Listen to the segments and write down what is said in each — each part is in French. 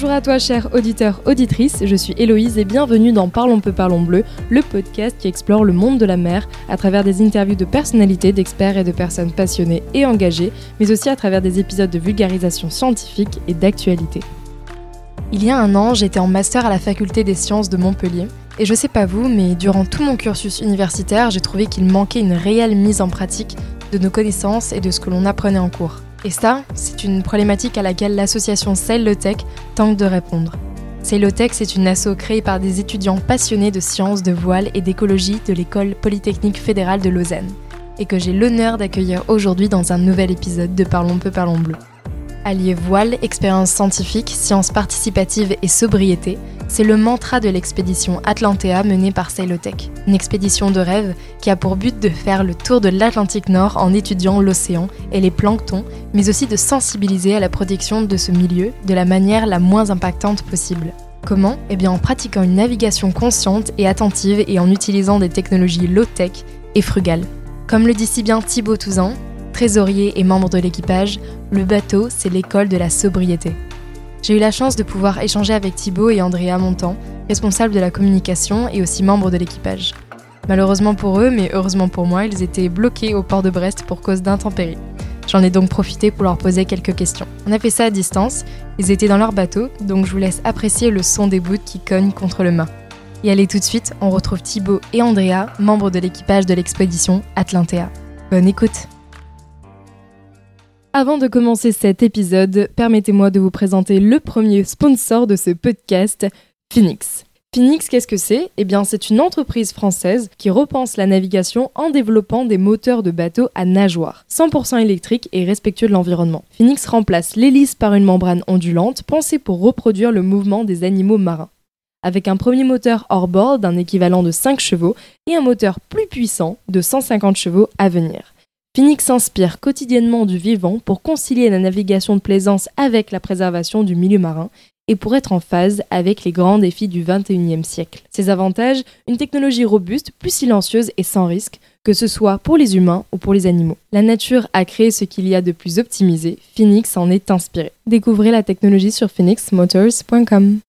Bonjour à toi, cher auditeur, auditrice. Je suis Héloïse et bienvenue dans Parlons peu, parlons bleu, le podcast qui explore le monde de la mer à travers des interviews de personnalités, d'experts et de personnes passionnées et engagées, mais aussi à travers des épisodes de vulgarisation scientifique et d'actualité. Il y a un an, j'étais en master à la faculté des sciences de Montpellier. Et je sais pas vous, mais durant tout mon cursus universitaire, j'ai trouvé qu'il manquait une réelle mise en pratique de nos connaissances et de ce que l'on apprenait en cours. Et ça, c'est une problématique à laquelle l'association Sail le Tech tente de répondre. Sail le Tech, c'est une asso créée par des étudiants passionnés de sciences, de voile et d'écologie de l'école polytechnique fédérale de Lausanne, et que j'ai l'honneur d'accueillir aujourd'hui dans un nouvel épisode de Parlons peu, parlons bleu. Allier voile, expérience scientifique, sciences participatives et sobriété, c'est le mantra de l'expédition Atlantea menée par Sailotech. Une expédition de rêve qui a pour but de faire le tour de l'Atlantique Nord en étudiant l'océan et les planctons, mais aussi de sensibiliser à la protection de ce milieu de la manière la moins impactante possible. Comment? Eh bien en pratiquant une navigation consciente et attentive et en utilisant des technologies low-tech et frugales. Comme le dit si bien Thibaut Touzan, trésorier et membre de l'équipage, le bateau, c'est l'école de la sobriété. J'ai eu la chance de pouvoir échanger avec Thibaut et Andrea Montant, responsables de la communication et aussi membres de l'équipage. Malheureusement pour eux, mais heureusement pour moi, ils étaient bloqués au port de Brest pour cause d'intempéries. J'en ai donc profité pour leur poser quelques questions. On a fait ça à distance, ils étaient dans leur bateau, donc je vous laisse apprécier le son des bouts qui cognent contre le mât. Et allez tout de suite, on retrouve Thibaut et Andrea, membres de l'équipage de l'expédition Atlantea. Bonne écoute avant de commencer cet épisode, permettez-moi de vous présenter le premier sponsor de ce podcast, Phoenix. Phoenix, qu'est-ce que c'est? Eh bien, c'est une entreprise française qui repense la navigation en développant des moteurs de bateaux à nageoires, 100% électriques et respectueux de l'environnement. Phoenix remplace l'hélice par une membrane ondulante pensée pour reproduire le mouvement des animaux marins. Avec un premier moteur hors-bord d'un équivalent de 5 chevaux et un moteur plus puissant de 150 chevaux à venir. Phoenix s'inspire quotidiennement du vivant pour concilier la navigation de plaisance avec la préservation du milieu marin et pour être en phase avec les grands défis du XXIe siècle. Ses avantages, une technologie robuste, plus silencieuse et sans risque, que ce soit pour les humains ou pour les animaux. La nature a créé ce qu'il y a de plus optimisé, Phoenix en est inspiré. Découvrez la technologie sur phoenixmotors.com.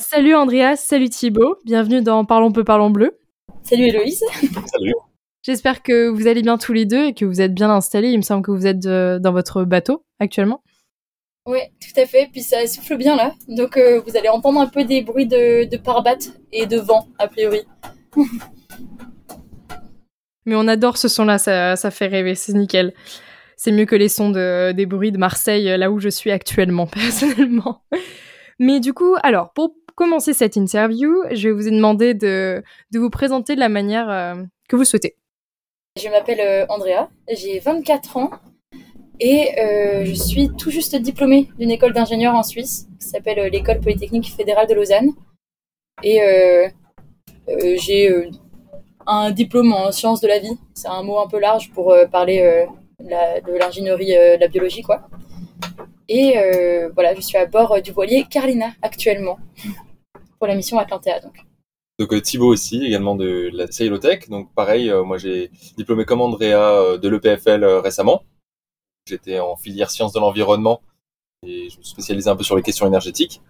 Salut Andrea, salut Thibaut, bienvenue dans Parlons peu, parlons bleu. Salut Héloïse. Salut. J'espère que vous allez bien tous les deux et que vous êtes bien installés. Il me semble que vous êtes euh, dans votre bateau actuellement. Oui, tout à fait. Puis ça souffle bien là. Donc euh, vous allez entendre un peu des bruits de, de et de vent, a priori. Mais on adore ce son-là, ça, ça fait rêver, c'est nickel. C'est mieux que les sons de, des bruits de Marseille, là où je suis actuellement, personnellement. Mais du coup, alors, pour commencer cette interview, je vais vous demander de, de vous présenter de la manière euh, que vous souhaitez. Je m'appelle euh, Andrea, j'ai 24 ans et euh, je suis tout juste diplômée d'une école d'ingénieur en Suisse qui s'appelle euh, l'école polytechnique fédérale de Lausanne. Et j'ai un diplôme en sciences de la vie. C'est un mot un peu large pour parler de l'ingénierie, de la biologie, quoi. Et voilà, je suis à bord du voilier Carlina actuellement pour la mission Atlantea, donc. Donc euh, Thibaut aussi, également de la Sailotech. Donc pareil, euh, moi j'ai diplômé comme Andrea euh, de l'EPFL récemment. J'étais en filière sciences de l'environnement et je me spécialisais un peu sur les questions énergétiques.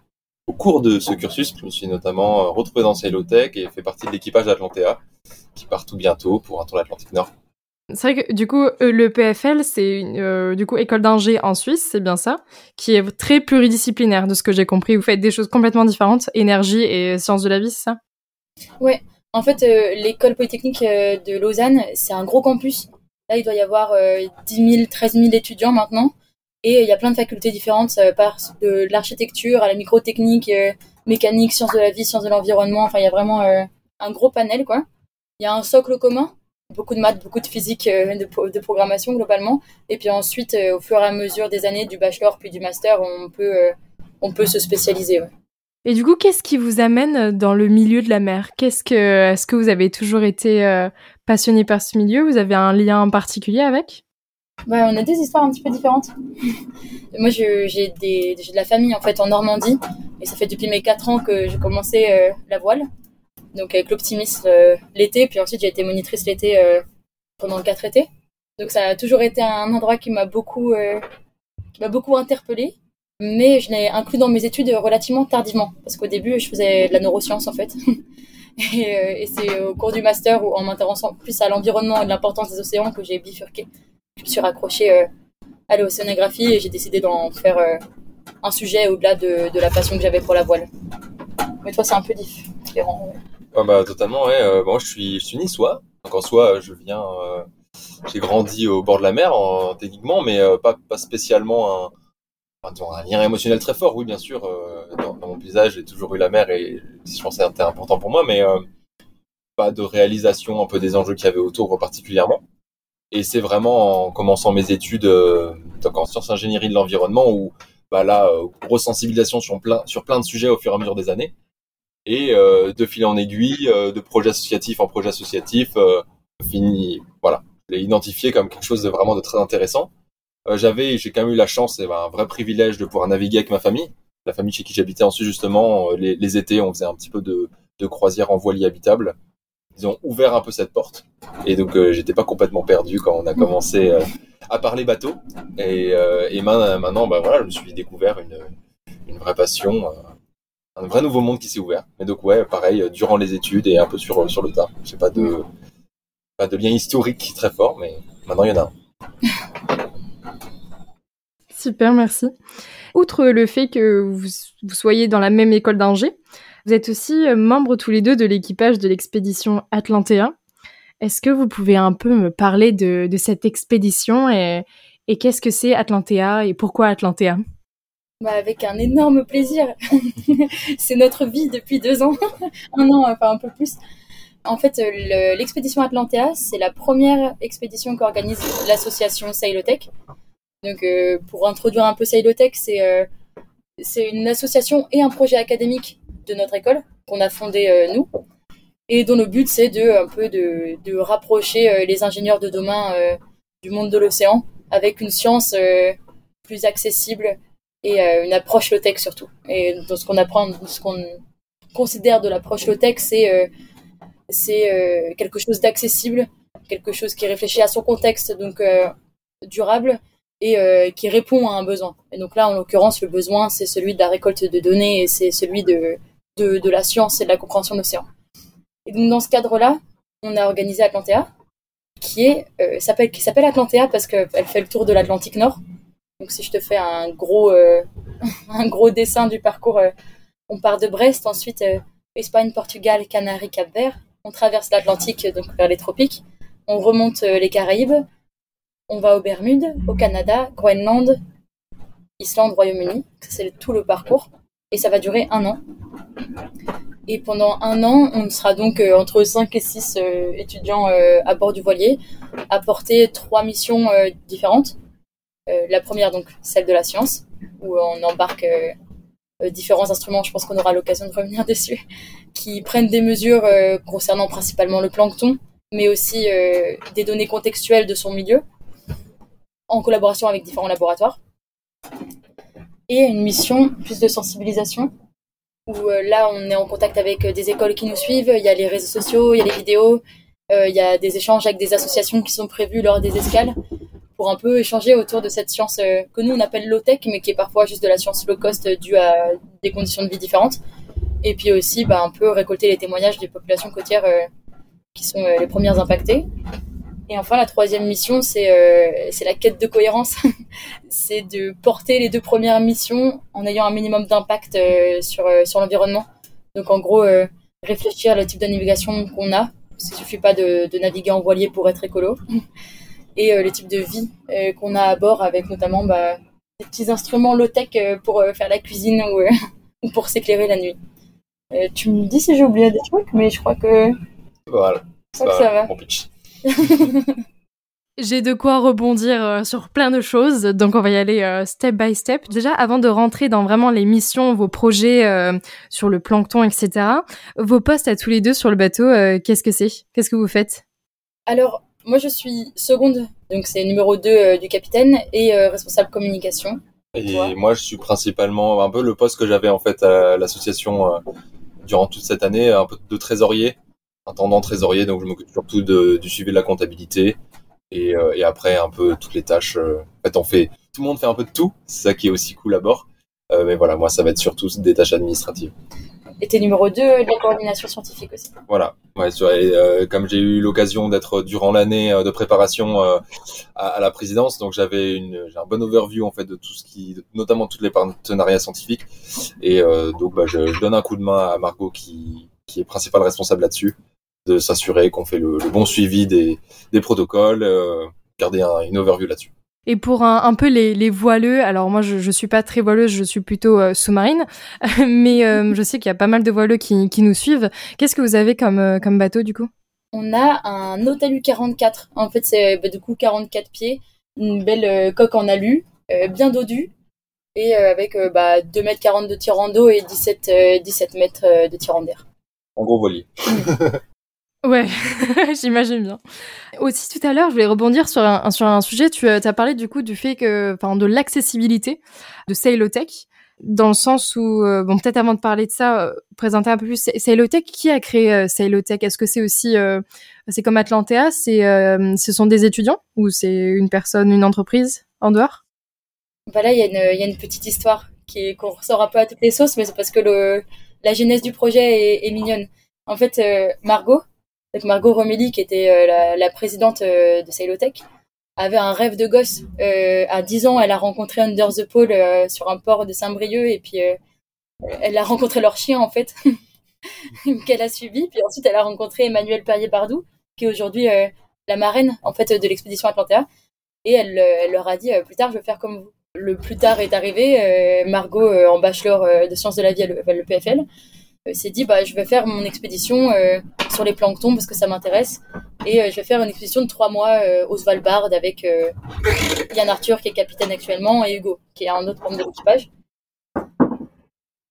Au cours de ce cursus, je me suis notamment retrouvé dans Sailotech et fait partie de l'équipage d'Atlantea qui part tout bientôt pour un tour de l'Atlantique Nord. C'est vrai que du coup, le PFL, c'est du coup école d'ingé en Suisse, c'est bien ça, qui est très pluridisciplinaire de ce que j'ai compris. Vous faites des choses complètement différentes, énergie et sciences de la vie, c'est ça? Ouais, en fait, euh, l'école polytechnique euh, de Lausanne, c'est un gros campus. Là, il doit y avoir 10 000, 13 000 étudiants maintenant. Et il y a plein de facultés différentes. Ça part de l'architecture à la microtechnique, euh, mécanique, sciences de la vie, sciences de l'environnement. Enfin, il y a vraiment un gros panel, quoi. Il y a un socle commun, beaucoup de maths, beaucoup de physique, de, programmation globalement. Et puis ensuite, au fur et à mesure des années, du bachelor puis du master, on peut, on peut se spécialiser. Et du coup, qu'est-ce qui vous amène dans le milieu de la mer? Qu'est-ce que, est-ce que vous avez toujours été euh, passionné par ce milieu? Vous avez un lien particulier avec? On a des histoires un petit peu différentes. Moi, j'ai de la famille en fait en Normandie, et ça fait depuis mes 4 ans que j'ai commencé euh, la voile, donc avec l'optimisme euh, l'été, puis ensuite j'ai été monitrice l'été pendant 4 étés. Donc ça a toujours été un endroit qui m'a beaucoup, m'a beaucoup interpellée. Mais je l'ai inclus dans mes études relativement tardivement, parce qu'au début, je faisais de la neuroscience en fait. et, et c'est au cours du master, ou en m'intéressant plus à l'environnement et de l'importance des océans, que j'ai bifurqué. Je me suis raccrochée à l'océanographie et j'ai décidé d'en faire un sujet au-delà de, la passion que j'avais pour la voile. Mais toi, c'est un peu différent. Ouais. bah, totalement, ouais. Euh, moi, je suis, je suis niçois. Donc, en soi, je viens. Euh, j'ai grandi au bord de la mer, en, techniquement, mais euh, pas, pas spécialement un, un lien émotionnel très fort. Oui, bien sûr, euh, dans, mon paysage, j'ai toujours eu la mer et je pense que c'était important pour moi, mais euh, pas de réalisation un peu des enjeux qu'il y avait autour particulièrement. Et c'est vraiment en commençant mes études donc en sciences ingénierie de l'environnement où bah là, euh, grosse sensibilisation sur plein, sur plein de sujets au fur et à mesure des années. Et euh, de fil en aiguille, euh, de projet associatif en projet associatif, euh, fini, voilà, l'ai identifié comme quelque chose de vraiment de très intéressant. Euh, j'avais, j'ai quand même eu la chance et ben, un vrai privilège de pouvoir naviguer avec ma famille. La famille chez qui j'habitais ensuite justement, les, les, étés, on faisait un petit peu de, croisière en voilier habitable. Ils ont ouvert un peu cette porte et donc j'étais pas complètement perdu quand on a commencé à parler bateau. Et, euh, maintenant, bah, voilà, je me suis découvert une, vraie passion, euh, un vrai nouveau monde qui s'est ouvert. Mais donc, ouais, pareil, durant les études et un peu sur, sur le tas. J'ai pas de, pas de lien historique très fort, mais maintenant, il y en a un. Super, merci. Outre le fait que vous, soyez dans la même école d'ingé, vous êtes aussi membres tous les deux de l'équipage de l'expédition Atlantea. Est-ce que vous pouvez un peu me parler de, cette expédition et, qu'est-ce que c'est Atlantea et pourquoi Atlantea? Bah avec un énorme plaisir. c'est notre vie depuis deux ans, un an, enfin un peu plus. En fait, l'expédition Atlantea, c'est la première expédition qu'organise l'association Sailotech. Donc, euh, pour introduire un peu Sailotech, c'est euh, c'est une association et un projet académique de notre école qu'on a fondé euh, nous et dont le but c'est de un peu de, rapprocher les ingénieurs de demain du monde de l'océan avec une science plus accessible et une approche low-tech surtout. Et dans ce qu'on apprend, ce qu'on considère de l'approche low-tech, c'est c'est quelque chose d'accessible, quelque chose qui réfléchit à son contexte, donc durable et qui répond à un besoin. Et donc là, en l'occurrence, le besoin, c'est celui de la récolte de données et c'est celui de, de, la science et de la compréhension de l'océan. Et donc dans ce cadre-là, on a organisé Atlantea, qui euh, s'appelle qui s'appelle Atlantea parce qu'elle fait le tour de l'Atlantique Nord. Donc si je te fais un gros euh, un gros dessin du parcours, euh, on part de Brest, ensuite euh, Espagne, Portugal, Canaries, Cap-Vert. On traverse l'Atlantique donc vers les tropiques. On remonte euh, les Caraïbes. On va aux Bermudes, au Canada, Groenland, Islande, Royaume-Uni. C'est tout le parcours et ça va durer un an. Et pendant un an, on sera donc euh, entre 5 et 6 euh, étudiants euh, à bord du voilier, à porter trois missions différentes. La première, donc, celle de la science, où on embarque différents instruments, je pense qu'on aura l'occasion de revenir dessus, qui prennent des mesures concernant principalement le plancton, mais aussi des données contextuelles de son milieu, en collaboration avec différents laboratoires. Et une mission plus de sensibilisation, où euh, là on est en contact avec euh, des écoles qui nous suivent, il y a les réseaux sociaux, il y a les vidéos, euh, il y a des échanges avec des associations qui sont prévues lors des escales pour un peu échanger autour de cette science que nous on appelle low-tech mais qui est parfois juste de la science low-cost due à des conditions de vie différentes. Et puis aussi bah, un peu récolter les témoignages des populations côtières qui sont les premières impactées. Et enfin, la troisième mission, c'est euh, la quête de cohérence. c'est de porter les deux premières missions en ayant un minimum d'impact euh, sur, euh, sur l'environnement. Donc, en gros, euh, réfléchir le type de navigation qu'on a. Parce qu'il suffit pas de, de, naviguer en voilier pour être écolo. Et les types de vie qu'on a à bord avec notamment bah, des petits instruments low-tech pour faire la cuisine ou, ou pour s'éclairer la nuit. tu me dis si j'ai oublié des trucs, mais je crois que... Voilà. Je crois que ça va. Pitch. J'ai de quoi rebondir euh, sur plein de choses, donc on va y aller euh, step by step. Déjà, avant de rentrer dans vraiment les missions, vos projets euh, sur le plancton, etc., vos postes à tous les deux sur le bateau, euh, qu'est-ce que c'est? Qu'est-ce que vous faites? Alors, moi je suis seconde, donc c'est numéro 2 euh, du capitaine et euh, responsable communication. Et Toi? moi, je suis principalement un peu le poste que j'avais en fait à l'association durant toute cette année, un peu de trésorier intendant trésorier, donc je m'occupe surtout de, du suivi de la comptabilité et, euh, et, après un peu toutes les tâches. Euh, en fait, on fait, tout le monde fait un peu de tout. C'est ça qui est aussi cool à bord. mais voilà, moi, ça va être surtout des tâches administratives. Et t'es numéro 2 de la coordination scientifique aussi. Voilà. Ouais, et, comme j'ai eu l'occasion d'être durant l'année de préparation à, à, la présidence, donc j'avais une un bon overview en fait de tout ce qui, notamment tous les partenariats scientifiques. Et donc bah, je, je, donne un coup de main à Margot qui qui est principal responsable là-dessus, de s'assurer qu'on fait le, bon suivi des, des protocoles, euh, garder un, une overview là-dessus. Et pour un, un peu les, les, voileux, alors moi je, je suis pas très voileuse, je suis plutôt euh, sous-marine, mais euh, je sais qu'il y a pas mal de voileux qui, qui nous suivent. Qu'est-ce que vous avez comme, comme bateau du coup? On a un Nautalu 44, en fait c'est bah, du coup 44 pieds, une belle coque en alu, bien dodu, et avec bah, 2 mètres 40 de tirant d'eau et 17, 17 mètres de tirant d'air en gros voilier. Ouais, j'imagine bien. Aussi tout à l'heure, je voulais rebondir sur un, sur un sujet. Tu euh, as parlé du coup du fait que, enfin, de l'accessibilité de Sailotech, dans le sens où, euh, bon, peut-être avant de parler de ça, euh, présenter un peu plus Sailotech. Qui a créé euh, Sailotech? Est-ce que c'est aussi, c'est comme Atlantea, c'est, ce sont des étudiants ou c'est une personne, une entreprise en dehors? Voilà, il y, y, a une petite histoire qui qu'on ressort un peu à toutes les sauces, mais c'est parce que le la genèse du projet est, mignonne. En fait, euh, Margot, Margot Romélie, qui était euh, la, présidente euh, de Sailotech, avait un rêve de gosse. à 10 ans, elle a rencontré Under the Pole sur un port de Saint-Brieuc et puis elle a rencontré leur chien en fait, qu'elle a suivi. Puis ensuite, elle a rencontré Emmanuel Perrier-Bardou, qui est aujourd'hui la marraine en fait de l'expédition Atlantea. Et elle, leur a dit plus tard, je veux faire comme vous le plus tard est arrivé, euh, Margot, euh, en bachelor euh, de sciences de la vie à le, PFL, s'est dit bah, je vais faire mon expédition sur les planctons parce que ça m'intéresse. Et je vais faire une expédition de trois mois au Svalbard avec Yann Arthur, qui est capitaine actuellement, et Hugo, qui est un autre membre de l'équipage.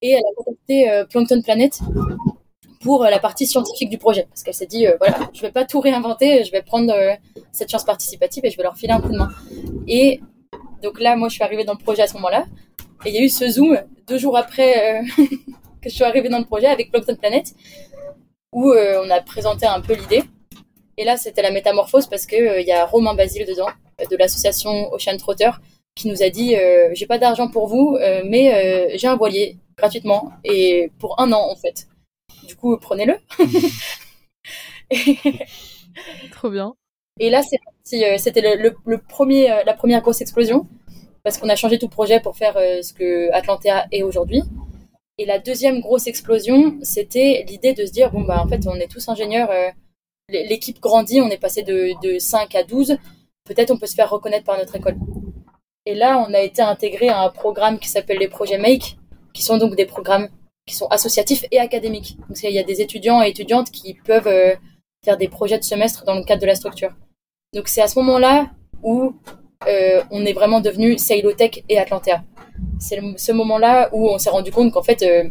Et elle a contacté Plankton Planet pour la partie scientifique du projet. Parce qu'elle s'est dit, voilà, je vais pas tout réinventer, je vais prendre cette chance participative et je vais leur filer un coup de main. Et donc là, moi, je suis arrivée dans le projet à ce moment-là. Et il y a eu ce Zoom deux jours après euh, que je suis arrivée dans le projet avec Plankton Planet, où euh, on a présenté un peu l'idée. Et là, c'était la métamorphose parce qu'il euh, y a Romain Basile dedans, de l'association Ocean Trotter, qui nous a dit J'ai pas d'argent pour vous, mais j'ai un voilier gratuitement et pour un an en fait. Du coup, prenez-le. Trop bien. Et là, euh, c'était le, premier, euh, la première grosse explosion, parce qu'on a changé tout le projet pour faire euh, ce que Atlantea est aujourd'hui. Et la deuxième grosse explosion, c'était l'idée de se dire, bon, bah, en fait, on est tous ingénieurs, l'équipe grandit, on est passé de, de 5 à 12, peut-être on peut se faire reconnaître par notre école. Et là, on a été intégré à un programme qui s'appelle les projets Make, qui sont donc des programmes qui sont associatifs et académiques. Donc, il y a des étudiants et étudiantes qui peuvent faire des projets de semestre dans le cadre de la structure. Donc c'est à ce moment-là où euh, on est vraiment devenu Sailotech et Atlantea. C'est ce moment-là où on s'est rendu compte qu'en fait, euh,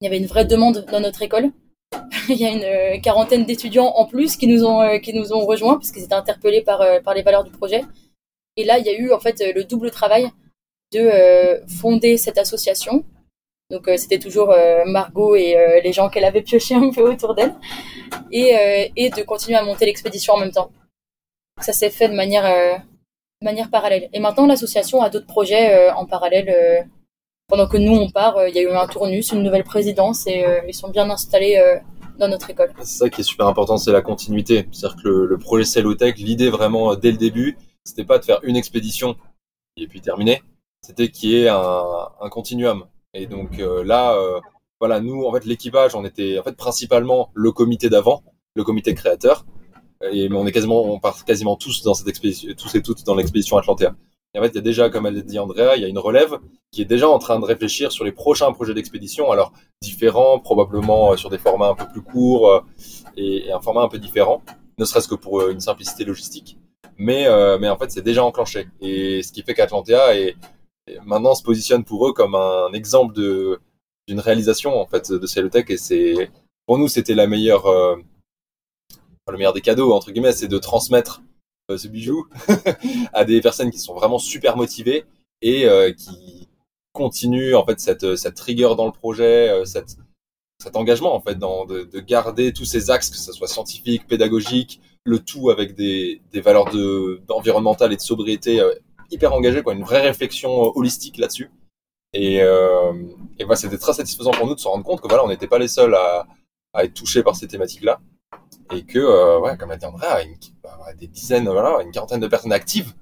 il y avait une vraie demande dans notre école. il y a une euh, quarantaine d'étudiants en plus qui nous ont, qui nous ont rejoints puisqu'ils étaient interpellés par, par les valeurs du projet. Et là, il y a eu en fait le double travail de fonder cette association. Donc c'était toujours Margot et les gens qu'elle avait pioché un peu autour d'elle. Et de continuer à monter l'expédition en même temps. Ça s'est fait de manière, euh, manière parallèle. Et maintenant, l'association a d'autres projets euh, en parallèle. Euh, pendant que nous, on part, il y a eu un tournus, une nouvelle présidence et ils sont bien installés dans notre école. C'est ça qui est super important, c'est la continuité. C'est-à-dire que le, projet Cellotech, l'idée vraiment dès le début, c'était pas de faire une expédition et puis terminer. C'était qu'il y ait un, un continuum. Et donc là, voilà, nous, en fait, l'équipage, on était en fait principalement le comité d'avant, le comité créateur et on est quasiment, on part quasiment tous dans cette expédition, tous et toutes dans l'expédition Atlantea. Et en fait, il y a déjà, comme elle dit Andrea, il y a une relève qui est déjà en train de réfléchir sur les prochains projets d'expédition, alors différents, probablement euh, sur des formats un peu plus courts euh, et, un format un peu différent, ne serait-ce que pour euh, une simplicité logistique. Mais, mais en fait, c'est déjà enclenché. Et ce qui fait qu'Atlantea est, maintenant se positionne pour eux comme un exemple d'une réalisation en fait de Cellotech et pour nous c'était la meilleure le meilleur des cadeaux entre guillemets, c'est de transmettre euh, ce bijou à des personnes qui sont vraiment super motivées et euh, qui continuent en fait cette cette rigueur dans le projet, euh, cette cet engagement en fait de, de, garder tous ces axes, que ce soit scientifique, pédagogique, le tout avec des, des valeurs de environnementales et de sobriété hyper engagées, quoi, une vraie réflexion holistique là-dessus. Et, euh, et voilà, c'était très satisfaisant pour nous de se rendre compte que voilà, on n'était pas les seuls à, à être touchés par ces thématiques-là. Et que, euh, ouais, comme l'a dit Andrea, une, bah, des dizaines, voilà, une quarantaine de personnes actives.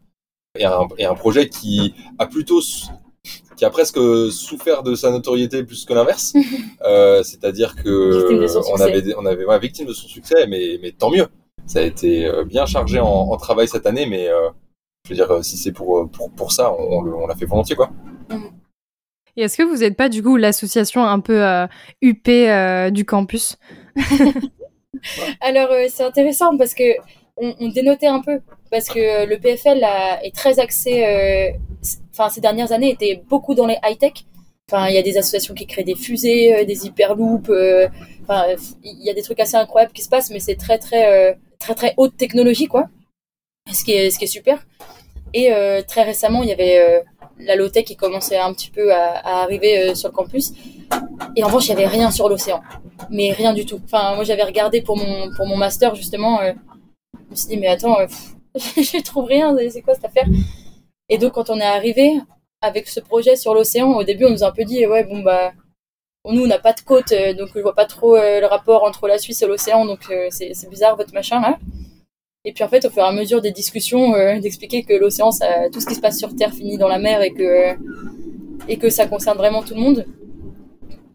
Et un, et un projet qui a plutôt qui a presque souffert de sa notoriété plus que l'inverse. euh, C'est-à-dire que on avait, on avait, ouais, victime de son succès, mais, mais tant mieux. Ça a été euh, bien chargé en, en travail cette année, mais euh, je veux dire, si c'est pour, pour, pour ça, on, on l'a fait volontiers, quoi. Et est-ce que vous n'êtes pas du coup l'association un peu euh, UP du campus? Alors euh, c'est intéressant parce que on, dénotait un peu parce que le PFL est très axé. euh, Enfin ces dernières années était beaucoup dans les high tech. Enfin il y a des associations qui créent des fusées, euh, des hyperloops. euh, Enfin il y a des trucs assez incroyables qui se passent, mais c'est très très euh, très très haute technologie quoi. Ce qui est ce qui est super. Et euh, très récemment il y avait euh, la low tech qui commençait un petit peu à, arriver euh, sur le campus. Et en revanche, il n'y avait rien sur l'océan. Mais rien du tout. Enfin, moi, j'avais regardé pour mon, pour mon master, justement. Euh, je me suis dit, mais attends, euh, je trouve rien. C'est quoi cette affaire? Et donc, quand on est arrivé avec ce projet sur l'océan, au début, on nous a un peu dit, ouais, bon, bah, nous, on n'a pas de côte, donc je vois pas trop le rapport entre la Suisse et l'océan, donc c'est bizarre, votre machin, là. Et puis en fait, au fur et à mesure des discussions, euh, d'expliquer que l'océan, tout ce qui se passe sur Terre finit dans la mer et que, et que ça concerne vraiment tout le monde.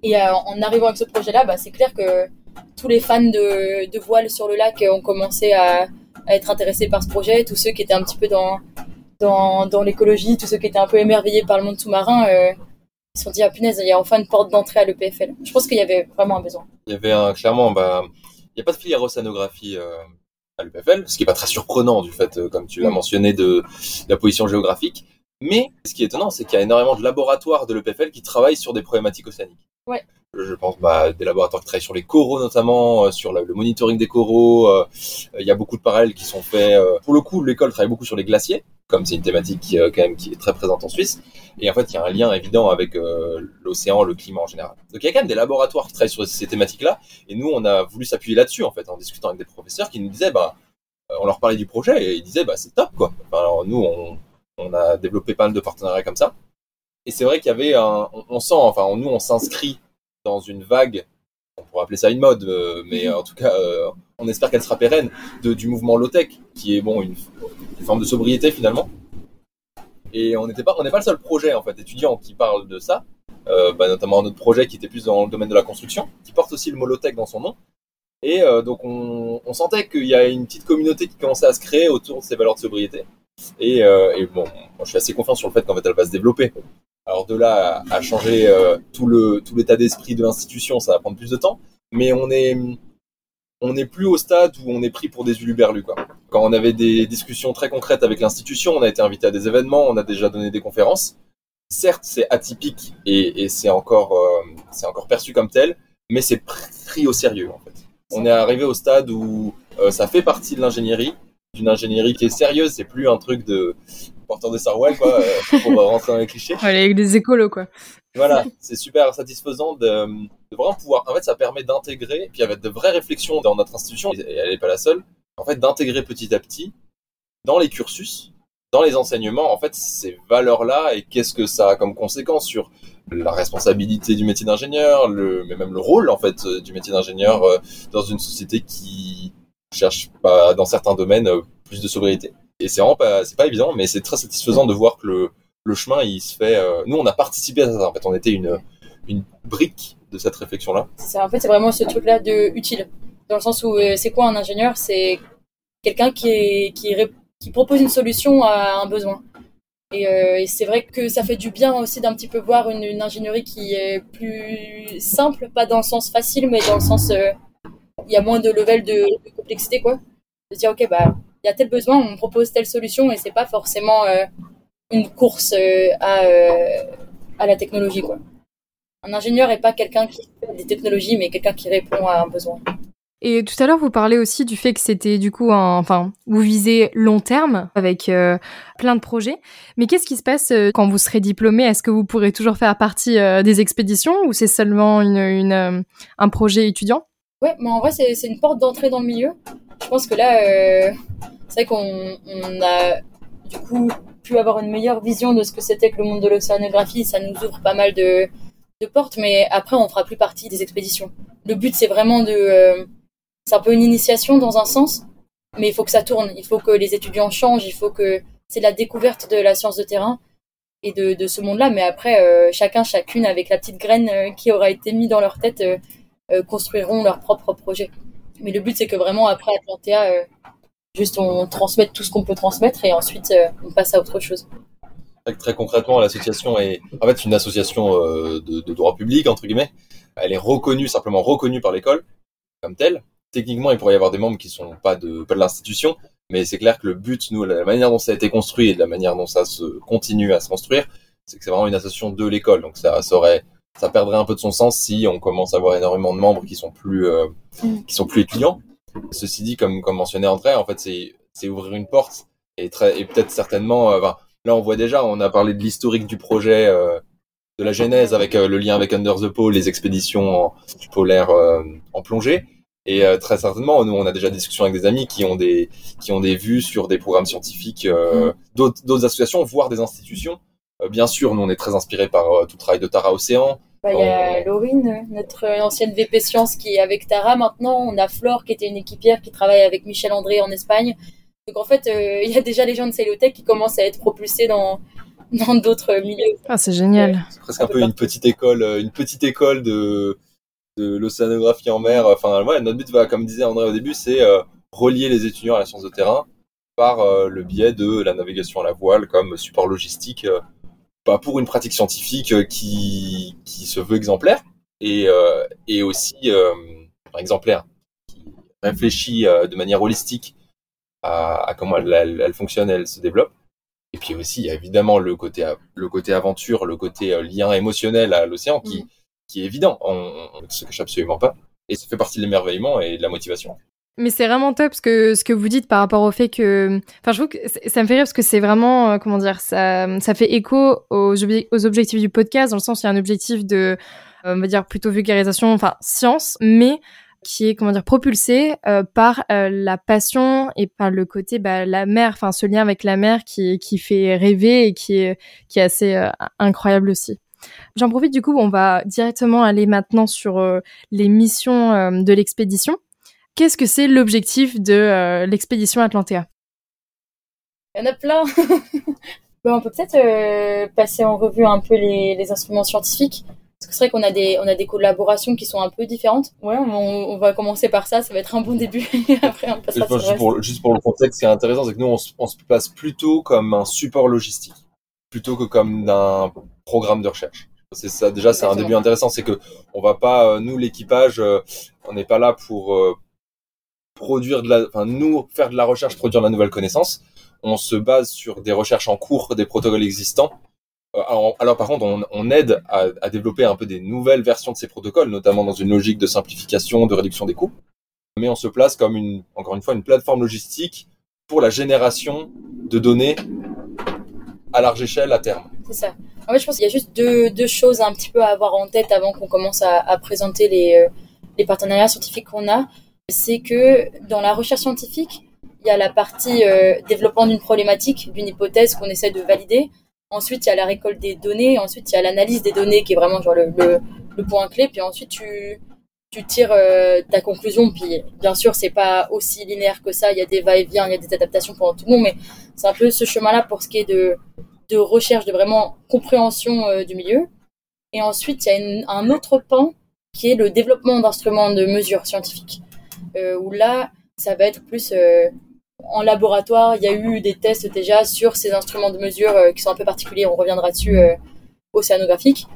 Et euh, en arrivant avec ce projet-là, bah, c'est clair que tous les fans de, de voile sur le lac ont commencé à, être intéressés par ce projet. Tous ceux qui étaient un petit peu dans, dans, l'écologie, tous ceux qui étaient un peu émerveillés par le monde sous-marin, euh, ils se sont dit, ah punaise, il y a enfin une porte d'entrée à l'EPFL. Je pense qu'il y avait vraiment un besoin. Il y avait un, clairement, bah, il n'y a pas de filière océanographie à l'UPFL, ce qui est pas très surprenant du fait, euh, comme tu l'as mentionné, de, de la position géographique. Mais ce qui est étonnant, c'est qu'il y a énormément de laboratoires de l'EPFL qui travaillent sur des problématiques océaniques. Ouais. Je pense bah, des laboratoires qui travaillent sur les coraux notamment, euh, sur le, le monitoring des coraux. euh, Il y a beaucoup de parallèles qui sont faits. euh, pour le coup, l'école travaille beaucoup sur les glaciers, comme c'est une thématique qui, quand même qui est très présente en Suisse. Et en fait, il y a un lien évident avec euh, l'océan, le climat en général. Donc il y a quand même des laboratoires qui travaillent sur ces thématiques-là. Et nous, on a voulu s'appuyer là-dessus en fait, en discutant avec des professeurs qui nous disaient, bah, euh, on leur parlait du projet et ils disaient, bah, c'est top quoi. Alors, nous, on, a développé pas mal de partenariats comme ça. Et c'est vrai qu'il y avait un, on, sent, enfin, nous, on s'inscrit dans une vague, on pourrait appeler ça une mode, euh, mais en tout cas, on espère qu'elle sera pérenne, du mouvement low-tech, qui est bon une, forme de sobriété finalement. Et on n'était pas, on n'est pas le seul projet en fait étudiant qui parle de ça, euh, bah, notamment notre projet qui était plus dans le domaine de la construction, qui porte aussi le mot low-tech dans son nom. Et euh, donc on, on sentait qu'il y a une petite communauté qui commençait à se créer autour de ces valeurs de sobriété. Et, euh, et bon, je suis assez confiant sur le fait qu'en fait elle va se développer. Alors de là à, à changer euh, tout le tout l'état d'esprit de l'institution, ça va prendre plus de temps. Mais on est on n'est plus au stade où on est pris pour des uluberlus. Quand on avait des discussions très concrètes avec l'institution, on a été invité à des événements, on a déjà donné des conférences. Certes, c'est atypique et, c'est encore euh, encore perçu comme tel, mais c'est pris au sérieux en fait. On est arrivé au stade où euh, ça fait partie de l'ingénierie, d'une ingénierie qui est sérieuse, c'est plus un truc de porteur de Sarwell quoi, euh, pour rentrer dans les clichés. Ouais, avec des écolos quoi. Voilà, c'est super satisfaisant de, de, vraiment pouvoir. En fait, ça permet d'intégrer, puis avec de vraies réflexions dans notre institution, et elle n'est pas la seule, en fait, d'intégrer petit à petit dans les cursus, dans les enseignements, en fait, ces valeurs-là et qu'est-ce que ça a comme conséquence sur la responsabilité du métier d'ingénieur, le, mais même le rôle, en fait, du métier d'ingénieur euh, dans une société qui cherche pas, dans certains domaines, euh, plus de sobriété. Et c'est vraiment pas, c'est pas évident, mais c'est très satisfaisant de voir que le, le chemin, il se fait. Euh... Nous, on a participé à ça. En fait, on était une, une brique de cette réflexion-là. En fait, c'est vraiment ce truc-là de utile, dans le sens où euh, c'est quoi un ingénieur? C'est quelqu'un qui, qui, propose une solution à un besoin. Et, euh, et c'est vrai que ça fait du bien aussi d'un petit peu voir une, ingénierie qui est plus simple, pas dans le sens facile, mais dans le sens il y a moins de level de, de, complexité, quoi. De dire ok bah il y a tel besoin, on propose telle solution, et c'est pas forcément euh, une course euh, à, euh, à la technologie, quoi. Un ingénieur n'est pas quelqu'un qui fait des technologies, mais quelqu'un qui répond à un besoin. Et tout à l'heure, vous parlez aussi du fait que c'était du coup, un, enfin, vous visez long terme avec euh, plein de projets. Mais qu'est-ce qui se passe euh, quand vous serez diplômé? Est-ce que vous pourrez toujours faire partie euh, des expéditions ou c'est seulement une, une un projet étudiant? Ouais, mais en vrai, c'est une porte d'entrée dans le milieu. Je pense que là, euh, c'est vrai qu'on on a du coup pu avoir une meilleure vision de ce que c'était que le monde de l'océanographie, ça nous ouvre pas mal de, portes, mais après, on fera plus partie des expéditions. Le but, c'est vraiment de. Euh, c'est un peu une initiation dans un sens, mais il faut que ça tourne. Il faut que les étudiants changent. Il faut que. C'est la découverte de la science de terrain et de, ce monde-là. Mais après, euh, chacun, chacune, avec la petite graine qui aura été mise dans leur tête, construiront leur propre projet. Mais le but, c'est que vraiment, après Atlantea, juste on transmette tout ce qu'on peut transmettre et ensuite on passe à autre chose. Très concrètement, l'association est en fait une association euh, de, droit public entre guillemets. Elle est reconnue simplement reconnue par l'école comme telle. Techniquement, il pourrait y avoir des membres qui sont pas de pas de l'institution, mais c'est clair que le but, nous, la manière dont ça a été construit et de la manière dont ça se continue à se construire, c'est que c'est vraiment une association de l'école. Donc ça, ça ça perdrait un peu de son sens si on commence à avoir énormément de membres qui sont plus euh, mm. qui sont plus étudiants. Ceci dit, comme comme mentionné André, en fait, c'est c'est ouvrir une porte et très et peut-être certainement. Euh, Là, on voit déjà, on a parlé de l'historique du projet, euh, de la genèse avec euh, le lien avec Under the Pole, les expéditions polaires euh, en plongée. Et très certainement, nous, on a déjà des discussions avec des amis qui ont des qui ont des vues sur des programmes scientifiques, mm. d'autres associations, voire des institutions. Bien sûr, nous, on est très inspirés par tout le travail de Tara Océan. Bah, il y a Laurine, notre ancienne VP Science qui est avec Tara maintenant. On a Flore qui était une équipière qui travaille avec Michel André en Espagne. Donc en fait, euh, il y a déjà les gens de Cellotech qui commencent à être propulsés dans dans d'autres milieux. Ah, c'est génial. C'est presque un peu une petite école, euh, une petite école de de l'océanographie en mer. Enfin, ouais, notre but va, comme disait André au début, c'est euh, relier les étudiants à la science de terrain par le biais de la navigation à la voile comme support logistique, pour une pratique scientifique qui qui se veut exemplaire et et aussi exemplaire qui réfléchit de manière holistique à, comment elle, elle, fonctionne, elle se développe. Et puis aussi, il y a évidemment le côté, le côté aventure, le côté euh, lien émotionnel à l'océan qui, mm. qui est évident. On ne se cache absolument pas. Et ça fait partie de l'émerveillement et de la motivation. Mais c'est vraiment top ce que, ce que vous dites par rapport au fait que. Enfin, je trouve que ça me fait rire parce que c'est vraiment. Euh, comment dire ça, ça fait écho aux, aux objectifs du podcast, dans le sens où il y a un objectif de. Euh, on va dire plutôt vulgarisation, enfin, science, mais qui est comment dire propulsé euh, par la passion et par le côté bah, la mer, enfin ce lien avec la mer qui qui fait rêver et qui est qui est assez incroyable aussi. J'en profite du coup, on va directement aller maintenant sur les missions de l'expédition. Qu'est-ce que c'est l'objectif de l'expédition Atlantea? Il y en a plein. bon, on peut peut-être passer en revue un peu les, les instruments scientifiques. Parce que c'est vrai qu'on a des, on a des collaborations qui sont un peu différentes. Ouais, on, va commencer par ça, ça va être un bon début. après, on passera sur juste, pour, juste pour le contexte, ce qui est intéressant, c'est que nous, on, se place plutôt comme un support logistique, plutôt que comme un programme de recherche. C'est ça, déjà, c'est un début intéressant, c'est que on va pas, euh, nous, l'équipage, euh, on n'est pas là pour euh, produire de la, enfin, nous, faire de la recherche, produire de la nouvelle connaissance. On se base sur des recherches en cours, des protocoles existants, euh, alors, par contre, on, aide à, développer un peu des nouvelles versions de ces protocoles, notamment dans une logique de simplification, de réduction des coûts. Mais on se place comme une, encore une fois, une plateforme logistique pour la génération de données à large échelle à terme. C'est ça. En fait, je pense qu'il y a juste deux, deux, choses un petit peu à avoir en tête avant qu'on commence à, présenter les, euh, les partenariats scientifiques qu'on a. C'est que dans la recherche scientifique, il y a la partie euh, développement d'une problématique, d'une hypothèse qu'on essaie de valider. Ensuite, il y a la récolte des données. Ensuite, il y a l'analyse des données qui est vraiment le, point clé. Puis ensuite, tu, tu tires euh, ta conclusion. Puis bien sûr, c'est pas aussi linéaire que ça. Il y a des va-et-vient, il y a des adaptations pendant tout le monde. Mais c'est un peu ce chemin-là pour ce qui est de, de recherche, de vraiment compréhension euh, du milieu. Et ensuite, il y a un autre pan qui est le développement d'instruments de mesure scientifiques. Euh, où là, ça va être plus en laboratoire, il y a eu des tests déjà sur ces instruments de mesure euh, qui sont un peu particuliers. On reviendra dessus euh, océanographique.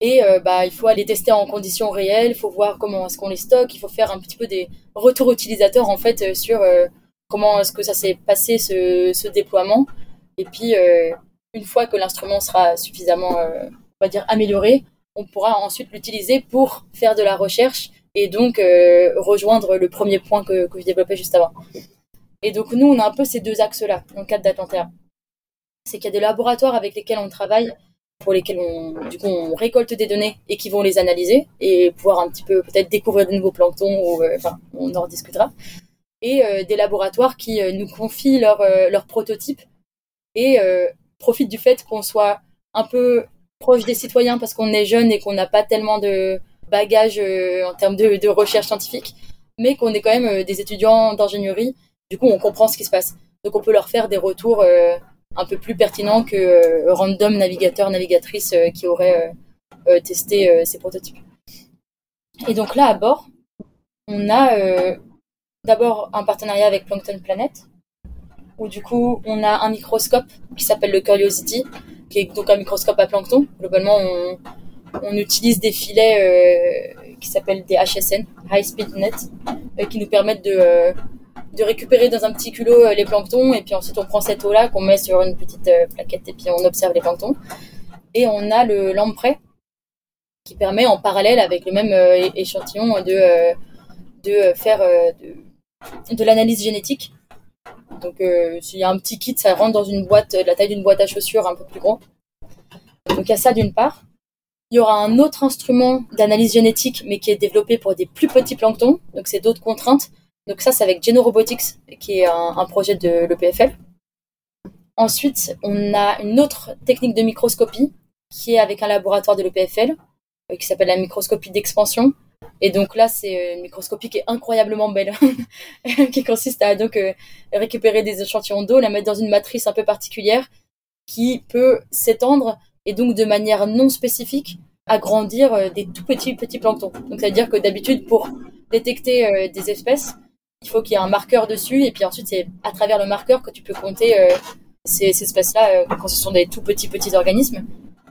Et euh, bah, il faut aller tester en conditions réelles, il faut voir comment est-ce qu'on les stocke, il faut faire un petit peu des retours utilisateurs en fait sur comment est-ce que ça s'est passé ce, ce, déploiement. Et puis une fois que l'instrument sera suffisamment, on va dire, amélioré, on pourra ensuite l'utiliser pour faire de la recherche et donc rejoindre le premier point que, que je développais juste avant. Et donc nous, on a un peu ces deux axes-là dans le cadre. C'est qu'il y a des laboratoires avec lesquels on travaille, pour lesquels on, récolte des données et qui vont les analyser et pouvoir un petit peu peut-être découvrir de nouveaux planctons, ou, euh, enfin, on en rediscutera. Et euh, des laboratoires qui euh, nous confient leurs leur prototypes et profite du fait qu'on soit un peu proche des citoyens parce qu'on est jeune et qu'on n'a pas tellement de bagages en termes de, recherche scientifique, mais qu'on est quand même des étudiants d'ingénierie. Du coup, on comprend ce qui se passe. Donc, on peut leur faire des retours un peu plus pertinents que random navigateur, navigatrice qui aurait testé ces prototypes. Et donc là, à bord, on a euh, d'abord un partenariat avec Plankton Planet, où du coup, on a un microscope qui s'appelle le Curiosity, qui est donc un microscope à plancton. Globalement, on, on utilise des filets euh, qui s'appellent des HSN, High Speed Net, euh, qui nous permettent de, de récupérer dans un petit culot les planctons, et puis ensuite on prend cette eau-là qu'on met sur une petite plaquette, et puis on observe les planctons. Et on a le lamprey, qui permet en parallèle avec le même euh, échantillon de, euh, de faire euh, de, de l'analyse génétique. Donc s'il y a un petit kit, ça rentre dans une boîte de la taille d'une boîte à chaussures un peu plus gros. Donc il y a ça d'une part. Il y aura un autre instrument d'analyse génétique, mais qui est développé pour des plus petits planctons. Donc c'est d'autres contraintes. Donc ça, c'est avec Genorobotics, qui est un, projet de l'EPFL. Ensuite, on a une autre technique de microscopie qui est avec un laboratoire de l'EPFL, euh, qui s'appelle la microscopie d'expansion. Et donc là, c'est une microscopie qui est incroyablement belle, qui consiste à donc euh, récupérer des échantillons d'eau, la mettre dans une matrice un peu particulière, qui peut s'étendre et donc de manière non spécifique agrandir euh, des tout petits petits planctons. Donc ça veut dire que d'habitude pour détecter des espèces, il faut qu'il y ait un marqueur dessus et puis ensuite c'est à travers le marqueur que tu peux compter ces, ces espèces-là quand ce sont des tout petits petits organismes.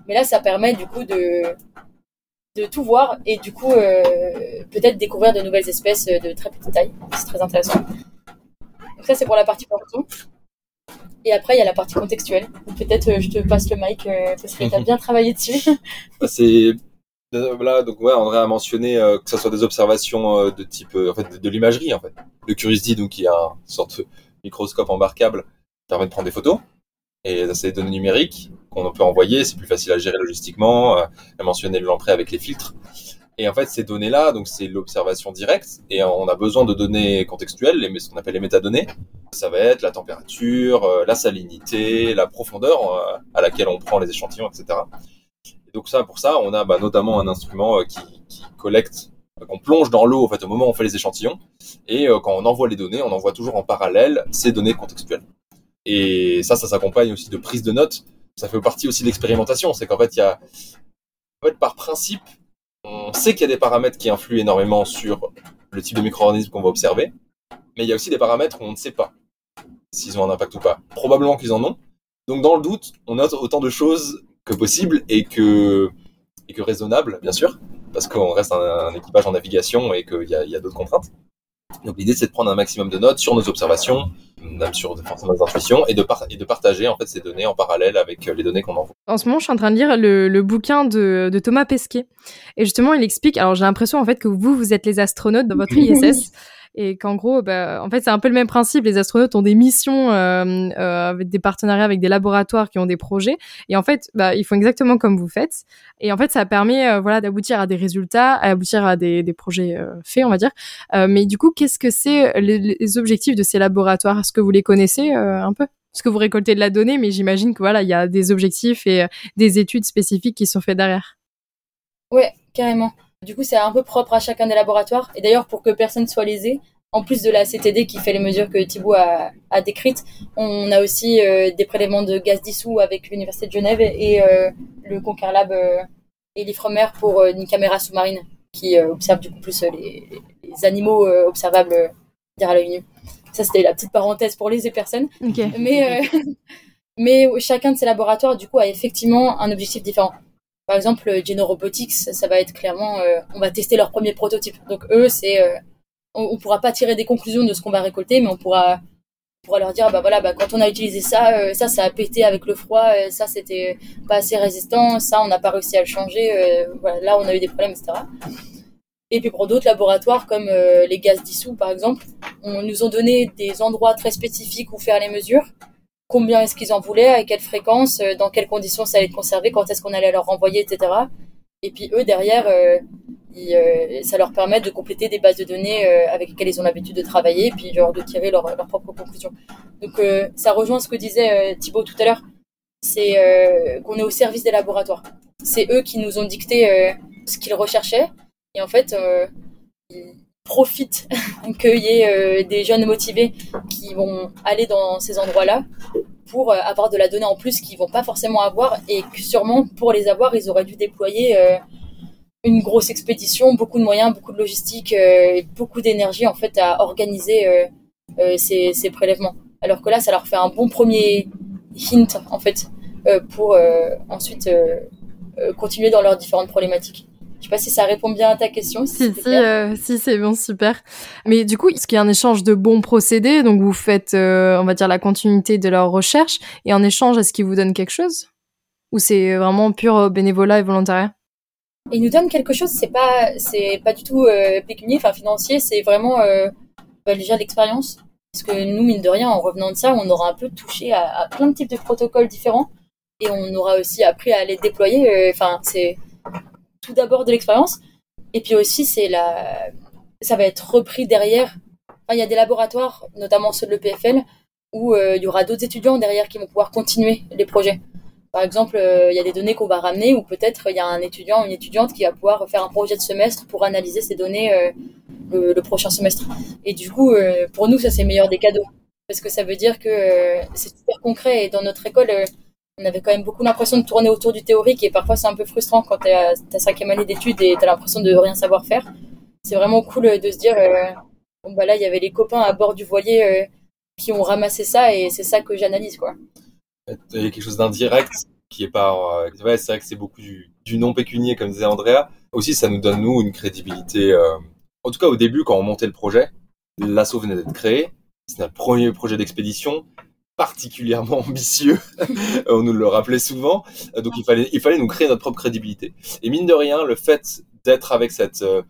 Mais là, ça permet du coup de tout voir et du coup euh, peut-être découvrir de nouvelles espèces de très petite taille. C'est très intéressant. Donc ça c'est pour la partie plancton. Et après il y a la partie contextuelle. Peut-être euh, je te passe le mic euh, parce que tu as bien travaillé dessus. Bah, c'est voilà donc ouais André a mentionné que ce soit des observations de type en fait de, l'imagerie en fait. Le Curiosity donc qui a une sorte de microscope embarquable qui permet de prendre des photos et c'est des données numériques qu'on peut envoyer, c'est plus facile à gérer logistiquement. Euh, a mentionné le lamprey avec les filtres. Et en fait, ces données-là, donc c'est l'observation directe, et on a besoin de données contextuelles, les, ce qu'on appelle les métadonnées. Ça va être la température, euh, la salinité, la profondeur euh, à laquelle on prend les échantillons, etc. Et donc ça, pour ça, on a bah, notamment un instrument qui, qui collecte, qu'on plonge dans l'eau en fait au moment où on fait les échantillons, et quand on envoie les données, on envoie toujours en parallèle ces données contextuelles. Et ça, ça s'accompagne aussi de prise de notes. Ça fait partie aussi de l'expérimentation. C'est qu'en fait, il y a, en fait, par principe, on sait qu'il y a des paramètres qui influent énormément sur le type de micro-organisme qu'on va observer. Mais il y a aussi des paramètres où on ne sait pas s'ils ont un impact ou pas. Probablement qu'ils en ont. Donc, dans le doute, on note autant de choses que possible et que, et raisonnable, bien sûr, parce qu'on reste un, équipage en navigation et qu'il y a d'autres contraintes. Donc l'idée c'est de prendre un maximum de notes sur nos observations, même sur nos intuitions, et de, et de partager en fait ces données en parallèle avec euh, les données qu'on envoie. En ce moment, je suis en train de lire le, bouquin de, de, Thomas Pesquet, et justement il explique. Alors j'ai l'impression en fait que vous vous êtes les astronautes dans votre ISS et qu'en gros, bah, en fait, c'est un peu le même principe. Les astronautes ont des missions euh, euh, avec des partenariats avec des laboratoires qui ont des projets, et en fait, bah, ils font exactement comme vous faites. Et en fait, ça permet, euh, voilà, d'aboutir à des résultats, à aboutir à des, des projets euh, faits, on va dire. Euh, mais du coup, qu'est-ce que c'est les, objectifs de ces laboratoires? Est-ce que vous les connaissez un peu? Parce que vous récoltez de la donnée, mais j'imagine que voilà, il y a des objectifs et des études spécifiques qui sont faites derrière. Ouais, carrément. Du coup, c'est un peu propre à chacun des laboratoires. Et d'ailleurs, pour que personne soit lésé, en plus de la CTD qui fait les mesures que Thibaut a, a décrites, on a aussi euh, des prélèvements de gaz dissous avec l'Université de Genève et euh, le Concarlab euh, et l'Ifremer pour une caméra sous-marine qui observe du coup plus les, les animaux observables à l'œil nu. Ça, c'était la petite parenthèse pour les personnes. Mais, mais chacun de ces laboratoires, du coup, a effectivement un objectif différent. Par exemple, Genorobotics, ça va être clairement, euh, on va tester leur premier prototype. Donc eux, c'est, euh, on, ne pourra pas tirer des conclusions de ce qu'on va récolter, mais on pourra, pourra leur dire, bah voilà, bah quand on a utilisé ça, euh, ça, ça a pété avec le froid, ça, c'était pas assez résistant, ça, on n'a pas réussi à le changer, voilà, là, on a eu des problèmes, etc. Et puis pour d'autres laboratoires comme les gaz dissous, par exemple, on nous ont donné des endroits très spécifiques où faire les mesures combien est-ce qu'ils en voulaient, à quelle fréquence, euh, dans quelles conditions ça allait être conservé, quand est-ce qu'on allait leur renvoyer, etc. Et puis eux, derrière, euh, euh, ça leur permet de compléter des bases de données avec lesquelles ils ont l'habitude de travailler, puis de tirer leurs leur propres conclusions. Donc ça rejoint ce que disait Thibaut tout à l'heure. c'est qu'on est au service des laboratoires. C'est eux qui nous ont dicté ce qu'ils recherchaient. Et en fait, ils profitent qu'il y ait des jeunes motivés qui vont aller dans ces endroits-là pour avoir de la donnée en plus qu'ils vont pas forcément avoir et que sûrement pour les avoir, ils auraient dû déployer une grosse expédition, beaucoup de moyens, beaucoup de logistique, beaucoup d'énergie en fait à organiser ces, ces prélèvements. Alors que là, ça leur fait un bon premier hint en fait euh, pour euh, ensuite euh, continuer dans leurs différentes problématiques. Je sais pas si ça répond bien à ta question. Si, si, c'est bon, super. Mais du coup, est-ce qu'il y a un échange de bons procédés Donc, vous faites, on va dire, la continuité de leur recherche. Et en échange, est-ce qu'ils vous donnent quelque chose? Ou c'est vraiment pur bénévolat et volontariat Ils nous donnent quelque chose. C'est pas, c'est pas du tout pécunier, enfin financier. C'est vraiment déjà l'expérience. Parce que nous, mine de rien, en revenant de ça, on aura un peu touché à plein de types de protocoles différents et on aura aussi appris à les déployer. Euh, enfin, c'est tout d'abord de l'expérience, et puis aussi c'est la, ça va être repris derrière. il y a des laboratoires, notamment ceux de l'EPFL, où euh, il y aura d'autres étudiants derrière qui vont pouvoir continuer les projets. Par exemple, euh, il y a des données qu'on va ramener, ou peut-être il y a un étudiant, une étudiante qui va pouvoir faire un projet de semestre pour analyser ces données le, le, prochain semestre. Et du coup, pour nous, ça c'est le meilleur des cadeaux, parce que ça veut dire que c'est super concret. Et dans notre école, on avait quand même beaucoup l'impression de tourner autour du théorique et parfois c'est un peu frustrant quand tu à ta cinquième année d'études et tu as l'impression de rien savoir faire. C'est vraiment cool de se dire, euh, bon bah là il y avait les copains à bord du voilier euh, qui ont ramassé ça et c'est ça que j'analyse quoi. Il y a quelque chose d'indirect qui est pas, euh, ouais, c'est vrai que c'est beaucoup du, non pécunier comme disait Andrea. Aussi ça nous donne nous une crédibilité. En tout cas au début quand on montait le projet, l'assaut venait d'être créé, c'est notre premier projet d'expédition particulièrement ambitieux. on nous le rappelait souvent. Donc il fallait, il fallait nous créer notre propre crédibilité. Et mine de rien, le fait d'être avec cette euh,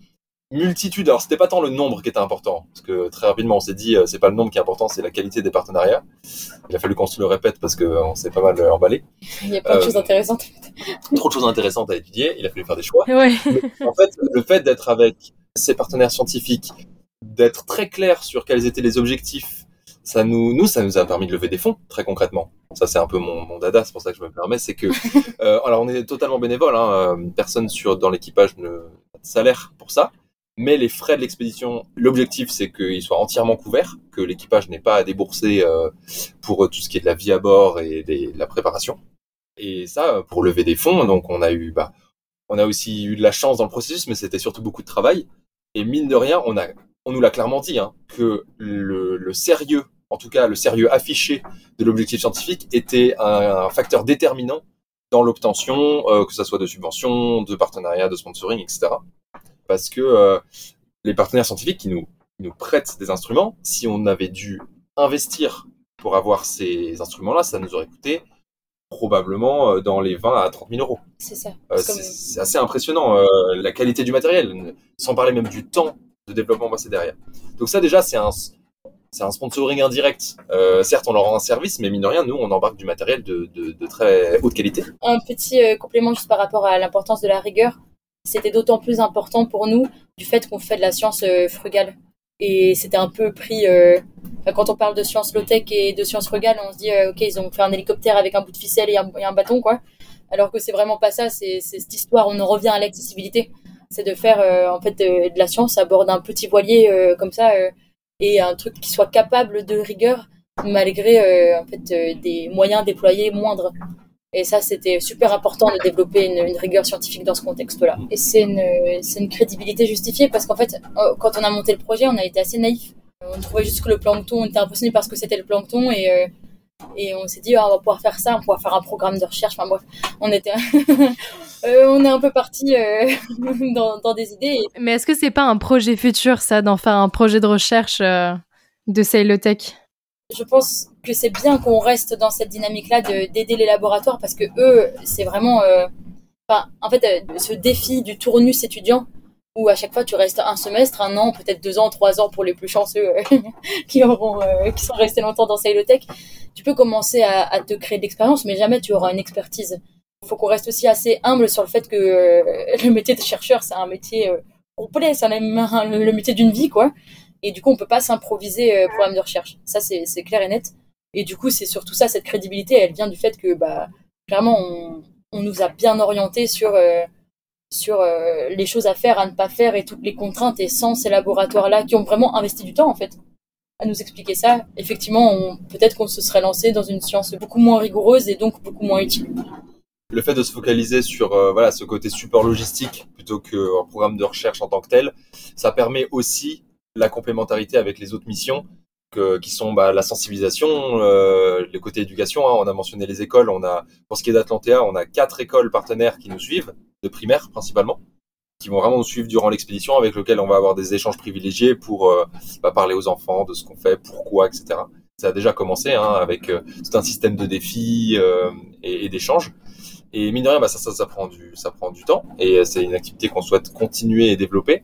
multitude, alors c'était pas tant le nombre qui était important, parce que très rapidement on s'est dit, euh, c'est pas le nombre qui est important, c'est la qualité des partenariats. Il a fallu qu'on se le répète parce qu'on s'est pas mal emballé. Il y a plein de choses intéressantes. Trop de choses intéressantes à étudier. Il a fallu faire des choix. Ouais. en fait, le fait d'être avec ces partenaires scientifiques, d'être très clair sur quels étaient les objectifs ça nous, nous, ça nous a permis de lever des fonds, très concrètement. Ça, c'est un peu mon, mon dada, c'est pour ça que je me permets, c'est que, euh, alors on est totalement bénévole, hein, euh, personne sur dans l'équipage ne salaire pour ça, mais les frais de l'expédition, l'objectif, c'est qu'ils soient entièrement couverts, que l'équipage n'ait pas à débourser euh, pour tout ce qui est de la vie à bord et de la préparation. Et ça, pour lever des fonds, donc on a eu, bah, on a aussi eu de la chance dans le processus, mais c'était surtout beaucoup de travail. Et mine de rien, on a, on nous l'a clairement dit, hein, que le, le sérieux en tout cas le sérieux affiché de l'objectif scientifique, était un, facteur déterminant dans l'obtention, euh, que ce soit de subventions, de partenariats, de sponsoring, etc. Parce que euh, les partenaires scientifiques qui nous, nous prêtent des instruments, si on avait dû investir pour avoir ces instruments-là, ça nous aurait coûté probablement euh, dans les 20 à 30 000 euros. C'est ça. c'est assez impressionnant, la qualité du matériel, sans parler même du temps de développement passé derrière. Donc ça déjà, c'est un, c'est un sponsoring indirect. Euh, certes, on leur rend un service, mais mine de rien, nous, on embarque du matériel de, très haute qualité. Un petit euh, complément juste par rapport à l'importance de la rigueur. C'était d'autant plus important pour nous du fait qu'on fait de la science euh, frugale. Et c'était un peu pris. quand on parle de science low-tech et de science frugale, on se dit, ok, ils ont fait un hélicoptère avec un bout de ficelle et un, bâton, quoi. Alors que c'est vraiment pas ça, c'est cette histoire, on en revient à l'accessibilité. C'est de faire en fait de, de, la science à bord d'un petit voilier comme ça et un truc qui soit capable de rigueur malgré euh, en fait euh, des moyens déployés moindres. Et ça, c'était super important de développer une, rigueur scientifique dans ce contexte-là. Et c'est une, une crédibilité justifiée parce qu'en fait, euh, quand on a monté le projet, on a été assez naïf. On trouvait juste que le plancton, on était impressionné parce que c'était le plancton et et on s'est dit, ah, on va pouvoir faire ça, on va pouvoir faire un programme de recherche. Enfin bref, on était, euh, on est un peu parti euh, dans, dans, des idées. Mais est-ce que c'est pas un projet futur, ça, d'en faire un projet de recherche euh, de Sailotech Je pense que c'est bien qu'on reste dans cette dynamique-là d'aider les laboratoires parce que eux, c'est vraiment, enfin, en fait, ce défi du tournus étudiant où à chaque fois tu restes un semestre, un an, peut-être deux ans, trois ans pour les plus chanceux qui auront, qui sont restés longtemps dans Sailotech tu peux commencer à, te créer de l'expérience, mais jamais tu auras une expertise. Il faut qu'on reste aussi assez humble sur le fait que euh, le métier de chercheur, c'est un métier euh, complet, c'est le métier d'une vie, quoi. Et du coup, on peut pas s'improviser euh, programme de recherche. Ça, c'est clair et net. Et du coup, c'est surtout ça, cette crédibilité, elle vient du fait que, bah, clairement, on, on nous a bien orienté sur, euh, sur euh, les choses à faire, à ne pas faire et toutes les contraintes. Et sans ces laboratoires-là qui ont vraiment investi du temps, en fait, à nous expliquer ça, effectivement, peut-être qu'on se serait lancé dans une science beaucoup moins rigoureuse et donc beaucoup moins utile. Le fait de se focaliser sur euh, ce côté support logistique plutôt qu'un programme de recherche en tant que tel, ça permet aussi la complémentarité avec les autres missions qui sont bah, la sensibilisation, euh, le côté éducation. Hein. on a mentionné les écoles. On a, pour ce qui est d'Atlantea, on a quatre écoles partenaires qui nous suivent, de primaire principalement, qui vont vraiment nous suivre durant l'expédition, avec lesquels on va avoir des échanges privilégiés pour euh, bah, parler aux enfants de ce qu'on fait, pourquoi, etc. Ça a déjà commencé hein, avec euh, tout un système de défis euh, et, et d'échanges. Et mine de rien, bah, ça, ça, ça, prend du, ça prend du temps. Et c'est une activité qu'on souhaite continuer et développer.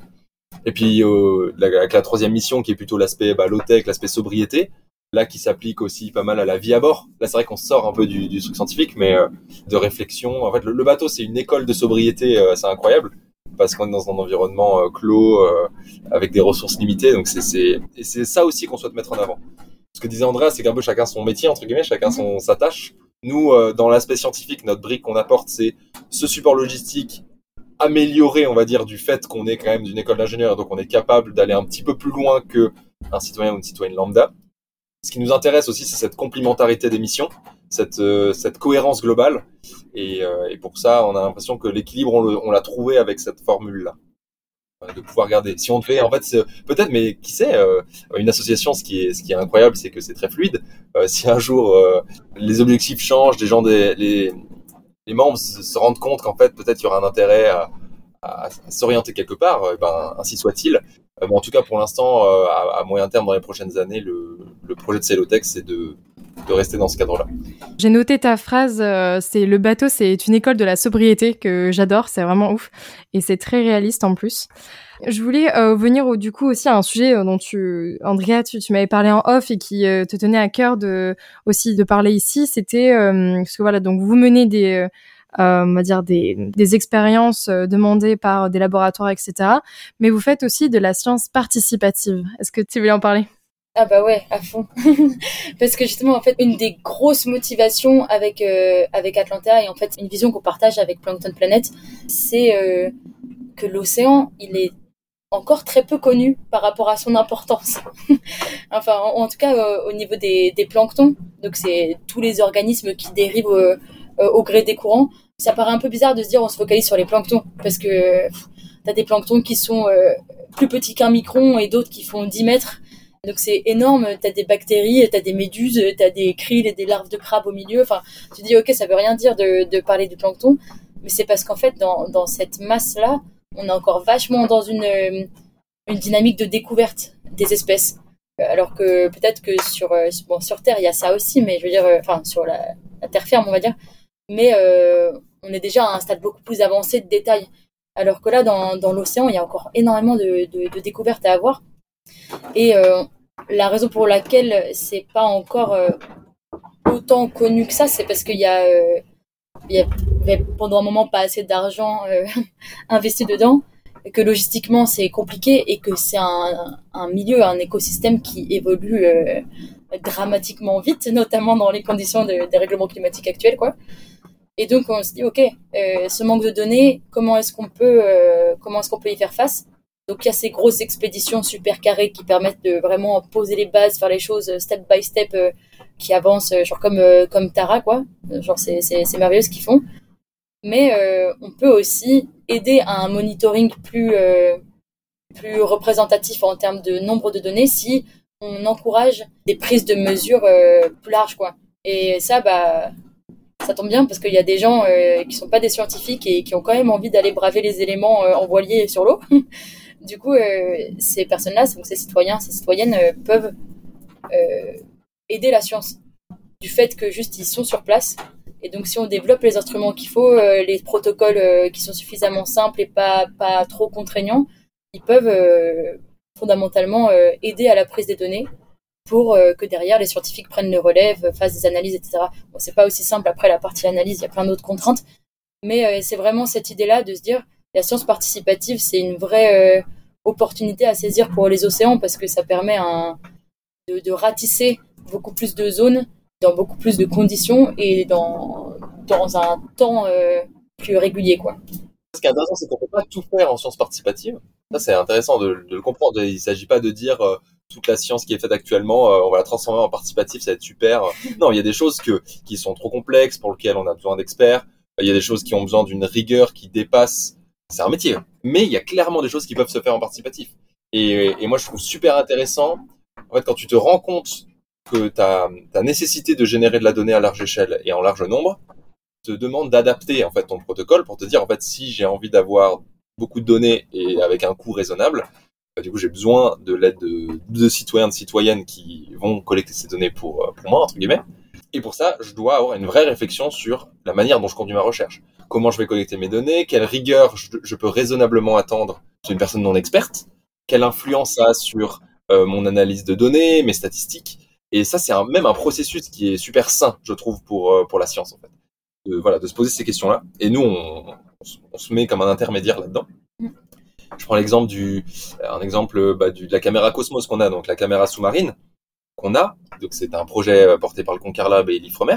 Et puis euh, avec la troisième mission qui est plutôt l'aspect bah, low-tech, l'aspect sobriété, là qui s'applique aussi pas mal à la vie à bord. Là c'est vrai qu'on sort un peu du, du truc scientifique, mais euh, de réflexion. En fait, le, bateau c'est une école de sobriété, euh, c'est incroyable parce qu'on est dans un environnement clos avec des ressources limitées. Donc c'est c'est ça aussi qu'on souhaite mettre en avant. Ce que disait Andrea, c'est qu'un peu chacun son métier entre guillemets, chacun son sa tâche. Nous, dans l'aspect scientifique, notre brique qu'on apporte, c'est ce support logistique amélioré, on va dire, du fait qu'on est quand même d'une école d'ingénieurs, donc on est capable d'aller un petit peu plus loin que un citoyen ou une citoyenne lambda. Ce qui nous intéresse aussi, c'est cette complémentarité des missions, cette, euh, cette cohérence globale. Et, euh, et, pour ça, on a l'impression que l'équilibre, on l'a trouvé avec cette formule-là de pouvoir garder. Si on fait, en fait, peut-être, mais qui sait, euh, une association, ce qui est, ce qui est incroyable, c'est que c'est très fluide. si un jour les objectifs changent, les gens, des, les, les membres se, rendent compte qu'en fait, peut-être il y aura un intérêt à, à, s'orienter quelque part, euh, ben, ainsi soit-il. Euh, en tout cas, pour l'instant, euh, à, à, moyen terme, dans les prochaines années, le, le projet de Celotex, c'est de, de rester dans ce cadre-là. J'ai noté ta phrase, c'est le bateau, c'est une école de la sobriété que j'adore, c'est vraiment ouf et c'est très réaliste en plus. Je voulais euh, venir du coup aussi à un sujet dont tu, Andrea, tu, m'avais parlé en off et qui te tenait à cœur de aussi de parler ici. C'était parce que voilà, donc vous menez des euh, on va dire des, des expériences euh, demandées par des laboratoires, etc. Mais vous faites aussi de la science participative. Est-ce que tu veux en parler? Ah bah ouais, à fond. Parce que justement, en fait, une des grosses motivations avec euh, avec Atlanta et en fait une vision qu'on partage avec Plankton Planet, c'est euh, que l'océan, il est encore très peu connu par rapport à son importance. enfin, en, tout cas, euh, au niveau des, des planctons, donc c'est tous les organismes qui dérivent au gré des courants ça paraît un peu bizarre de se dire on se focalise sur les planctons parce que tu as des planctons qui sont euh, plus petits qu'un micron et d'autres qui font 10 mètres. Donc c'est énorme, tu as des bactéries, tu as des méduses, tu as des krill et des larves de crabes au milieu. Enfin, tu dis ok, ça veut rien dire de, parler du plancton, mais c'est parce qu'en fait dans, cette masse-là, on est encore vachement dans une, une dynamique de découverte des espèces. Alors que peut-être que sur, euh, sur Terre, il y a ça aussi, mais je veux dire, euh, enfin sur la, terre ferme, on va dire, mais euh, on est déjà à un stade beaucoup plus avancé de détail. Alors que là, dans, l'océan, il y a encore énormément de, de, découvertes à avoir. Et euh, la raison pour laquelle c'est pas encore euh, autant connu que ça, c'est parce qu'il y a, y avait pendant un moment pas assez d'argent investi dedans, que logistiquement c'est compliqué et que c'est un, milieu, un écosystème qui évolue dramatiquement vite, notamment dans les conditions de, des règlements climatiques actuels, quoi. Et donc on se dit ok, euh, ce manque de données, comment est-ce qu'on peut, euh, comment est-ce qu'on peut y faire face? Donc il y a ces grosses expéditions super carrées qui permettent de vraiment poser les bases, faire les choses step by step, euh, qui avancent, genre comme comme Tara quoi. Genre c'est c'est c'est merveilleux ce qu'ils font. Mais on peut aussi aider à un monitoring plus plus représentatif en termes de nombre de données si on encourage des prises de mesures plus larges quoi. Et ça bah ça tombe bien parce qu'il y a des gens euh, qui sont pas des scientifiques et qui ont quand même envie d'aller braver les éléments euh, en voilier sur l'eau. du coup, euh, ces personnes-là, ces citoyens, ces citoyennes peuvent aider la science du fait que juste ils sont sur place. Et donc, si on développe les instruments qu'il faut, les protocoles qui sont suffisamment simples et pas pas trop contraignants, ils peuvent fondamentalement aider à la prise des données pour euh, que derrière les scientifiques prennent le relève, fassent des analyses, etc. Bon, c'est pas aussi simple après la partie analyse, il y a plein d'autres contraintes, mais euh, c'est vraiment cette idée-là de se dire la science participative, c'est une vraie euh, opportunité à saisir pour les océans parce que ça permet de, ratisser beaucoup plus de zones, dans beaucoup plus de conditions et dans, un temps plus régulier. Quoi. Ce qui est intéressant, c'est qu'on ne peut pas tout faire en sciences participatives. Ça, c'est intéressant de, le comprendre. Il ne s'agit pas de dire toute la science qui est faite actuellement, on va la transformer en participatif, ça va être super. Non, il y a des choses qui sont trop complexes, pour lesquelles on a besoin d'experts. Il y a des choses qui ont besoin d'une rigueur qui dépasse. C'est un métier. Mais il y a clairement des choses qui peuvent se faire en participatif. Et, moi, je trouve super intéressant, en fait, quand tu te rends compte que ta, ta nécessité de générer de la donnée à large échelle et en large nombre te demande d'adapter en fait ton protocole pour te dire en fait si j'ai envie d'avoir beaucoup de données et avec un coût raisonnable, bah, du coup j'ai besoin de l'aide de, citoyens de citoyennes qui vont collecter ces données pour pour moi entre guillemets. Et pour ça, je dois avoir une vraie réflexion sur la manière dont je conduis ma recherche. Comment je vais collecter mes données, quelle rigueur je, peux raisonnablement attendre d'une personne non experte, quelle influence ça a sur euh, mon analyse de données, mes statistiques. Et ça, c'est même un processus qui est super sain, je trouve, pour, euh, pour la science, en fait. De, voilà, de se poser ces questions-là. Et nous, on, on, se met comme un intermédiaire là-dedans. Mm. Je prends l'exemple du, un exemple bah, du, de la caméra Cosmos qu'on a, donc la caméra sous-marine qu'on a. Donc c'est un projet euh, porté par le Concarlab et l'Ifremer,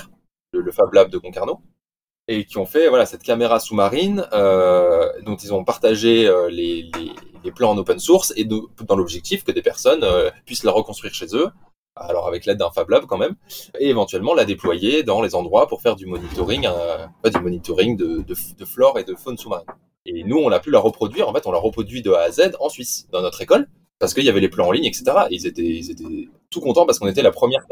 le, le, Fab Lab de Concarneau, et qui ont fait voilà cette caméra sous-marine euh, dont ils ont partagé euh, les, les, les, plans en open source et dans l'objectif que des personnes euh, puissent la reconstruire chez eux. Alors avec l'aide d'un Fab Lab quand même, et éventuellement la déployer dans les endroits pour faire du monitoring, euh, du monitoring de, de, de flore et de faune sous-marine. Et nous, on a pu la reproduire. En fait, on l'a reproduit de A à Z en Suisse, dans notre école parce qu'il y avait les plans en ligne, etc. Et ils étaient, ils tout contents parce qu'on était la première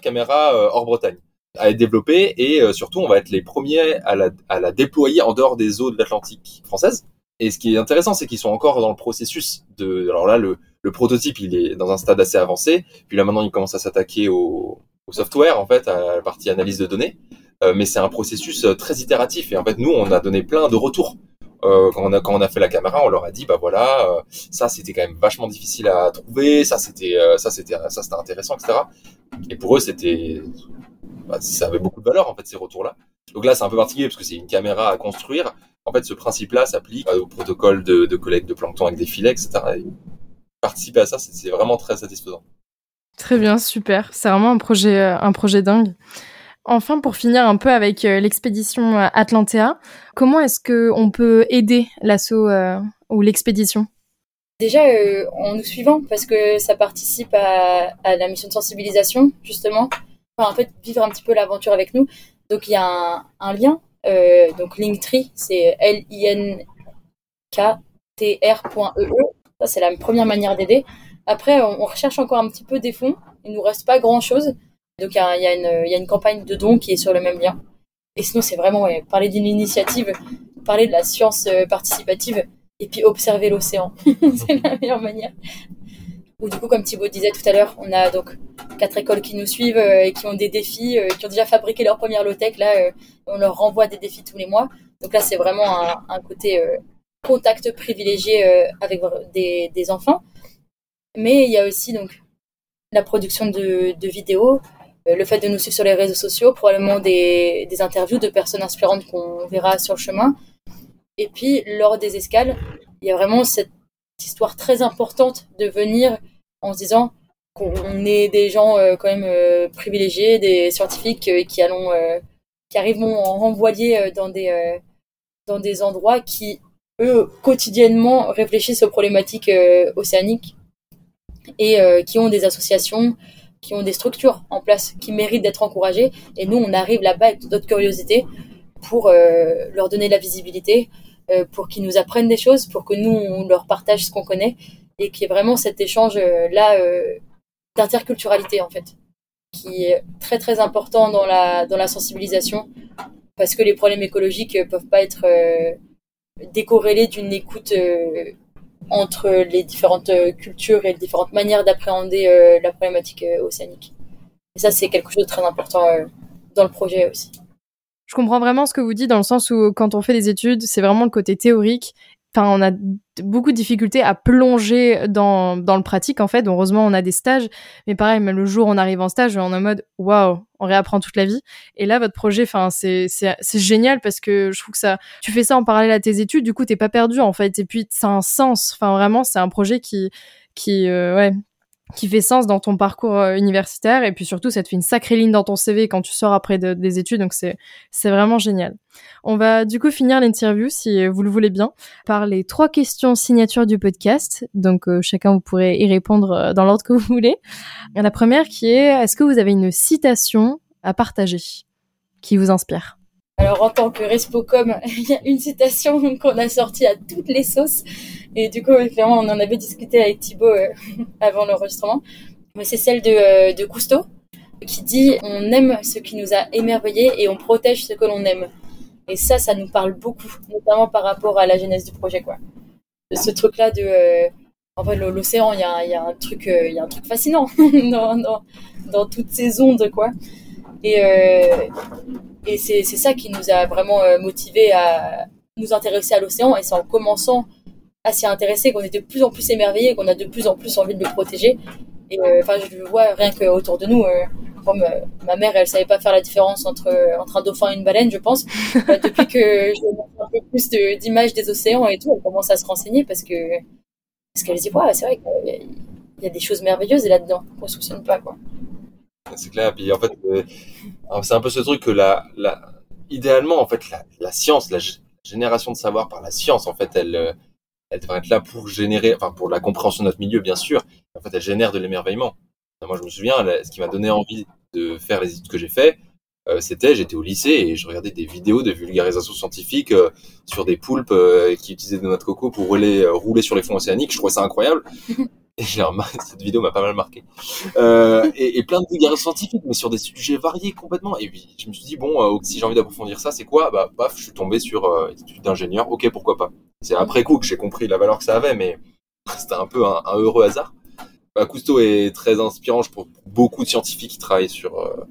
caméra, euh, hors Bretagne à être développée et euh, surtout on va être les premiers à la, déployer en dehors des eaux de l'Atlantique française. Et ce qui est intéressant, c'est qu'ils sont encore dans le processus de. Alors là, le, prototype, il est dans un stade assez avancé. Puis là, maintenant, il commence à s'attaquer au, au, software, en fait, à la partie analyse de données. Euh, mais c'est un processus très itératif. Et en fait, nous, on a donné plein de retours euh, quand, on a, quand on a fait la caméra, on leur a dit bah voilà, euh, ça c'était quand même vachement difficile à trouver, ça c'était euh, ça c'était ça c'était intéressant, etc. Et pour eux c'était bah, ça avait beaucoup de valeur en fait ces retours-là. Donc là c'est un peu particulier parce que c'est une caméra à construire. En fait ce principe-là s'applique au protocole de, de, collecte de plancton avec des filets, etc. Et participer à ça c'est vraiment très satisfaisant. Très bien, super. C'est vraiment un projet un projet dingue. Enfin, pour finir un peu avec euh, l'expédition euh, Atlantea, comment est-ce que on peut aider l'assaut euh, ou l'expédition? Déjà en nous suivant, parce que ça participe à, la mission de sensibilisation, justement. En fait, vivre un petit peu l'aventure avec nous. Donc il y a un, lien, donc Linktree, c'est L-I-N-K-T-R.ee. Ça, c'est la première manière d'aider. Après, on, on, recherche encore un petit peu des fonds. Il nous reste pas grand-chose. Donc il y, a une campagne de dons qui est sur le même lien. Et sinon, c'est vraiment parler d'une initiative, parler de la science euh, participative et puis observer l'océan. c'est la meilleure manière. Ou du coup, comme Thibaut disait tout à l'heure, on a donc quatre écoles qui nous suivent euh, et qui ont des défis, euh, qui ont déjà fabriqué leur première low-tech. Là, on leur renvoie des défis tous les mois. Donc là, c'est vraiment un, côté contact privilégié avec des, enfants. Mais il y a aussi donc la production de, vidéos, le fait de nous suivre sur les réseaux sociaux, probablement des, des interviews de personnes inspirantes qu'on verra sur le chemin. Et puis, lors des escales, il y a vraiment cette histoire très importante de venir en se disant qu'on est des gens euh, quand même euh, privilégiés, des scientifiques qui allons, qui arrivent en renvoyer dans des, dans des endroits qui, eux, quotidiennement réfléchissent aux problématiques océaniques et qui ont des associations, qui ont des structures en place qui méritent d'être encouragées. Et nous, on arrive là-bas avec notre curiosité pour euh, leur donner de la visibilité, euh, pour qu'ils nous apprennent des choses, pour que nous, on leur partage ce qu'on connaît et qu'il y ait vraiment cet échange-là euh, d'interculturalité, en fait, qui est très, très important dans la, dans la sensibilisation parce que les problèmes écologiques peuvent pas être décorrélés d'une écoute entre les différentes euh, cultures et les différentes manières d'appréhender euh, la problématique euh, océanique. Et ça, c'est quelque chose de très important dans le projet aussi. Je comprends vraiment ce que vous dites dans le sens où quand on fait des études, c'est vraiment le côté théorique enfin on a beaucoup de difficultés à plonger dans, dans le pratique en fait. Heureusement on a des stages mais pareil même le jour où on arrive en stage on est en mode waouh on réapprend toute la vie. Et là votre projet enfin c'est c'est génial parce que je trouve que ça tu fais ça en parallèle à tes études du coup t'es pas perdu en fait. Et puis ça un sens. Enfin vraiment c'est un projet qui qui euh, ouais qui fait sens dans ton parcours euh, universitaire et puis surtout ça te fait une sacrée ligne dans ton CV quand tu sors après des études donc c'est c'est vraiment génial. On va du coup finir l'interview si vous le voulez bien par les trois questions signature du podcast donc euh, chacun vous pourrez y répondre euh, dans l'ordre que vous voulez. La première qui est est-ce que vous avez une citation à partager qui vous inspire? Alors en tant que Respocom, il y a une citation qu'on a sortie à toutes les sauces. Et du coup, clairement, on en avait discuté avec Thibaut euh, avant l'enregistrement. Mais c'est celle de, euh, de Cousteau qui dit on aime ce qui nous a émerveillés et on protège ce que l'on aime. Et ça, ça nous parle beaucoup, notamment par rapport à la genèse du projet, quoi. Ce truc-là de, euh, en vrai, l'océan, il y a, y a, un truc, il y a un truc fascinant dans, dans, dans toutes ces ondes, quoi. Et, euh, et c'est ça qui nous a vraiment euh, motivé à nous intéresser à l'océan. Et c'est en commençant à s'y intéresser qu'on est de plus en plus émerveillé, qu'on a de plus en plus envie de le protéger. Et euh, enfin, je le vois rien qu'autour de nous. comme ma mère, elle savait pas faire la différence entre entre un dauphin et une baleine, je pense. depuis que je un peu plus d'images des océans et tout, elle commence à se renseigner parce que parce qu'elle se dit ouais, c'est vrai qu'il y a des choses merveilleuses là-dedans qu'on soupçonne pas quoi. C'est clair. Puis en fait, euh, c'est un peu ce truc que la, idéalement, en fait, la, science, la génération de savoir par la science, en fait, elle, euh, elle devrait être là pour générer, enfin, pour la compréhension de notre milieu, bien sûr. En fait, elle génère de l'émerveillement. Moi, je me souviens, ce qui m'a donné envie de faire les études que j'ai fait, euh, c'était, j'étais au lycée et je regardais des vidéos de vulgarisation scientifique sur des poulpes qui utilisaient des noix de coco pour rouler sur les fonds océaniques. Je trouvais ça incroyable. Et cette vidéo m'a pas mal marqué. Euh, et, plein de vulgarisations scientifiques, mais sur des sujets variés complètement. Et je me suis dit, bon, euh, si j'ai envie d'approfondir ça, c'est quoi? Bah, paf, je suis tombé sur euh, études d'ingénieur. Ok, pourquoi pas? C'est après coup que j'ai compris la valeur que ça avait, mais c'était un peu un, heureux hasard. Bah, Cousteau est très inspirant pour beaucoup de scientifiques qui travaillent sur euh,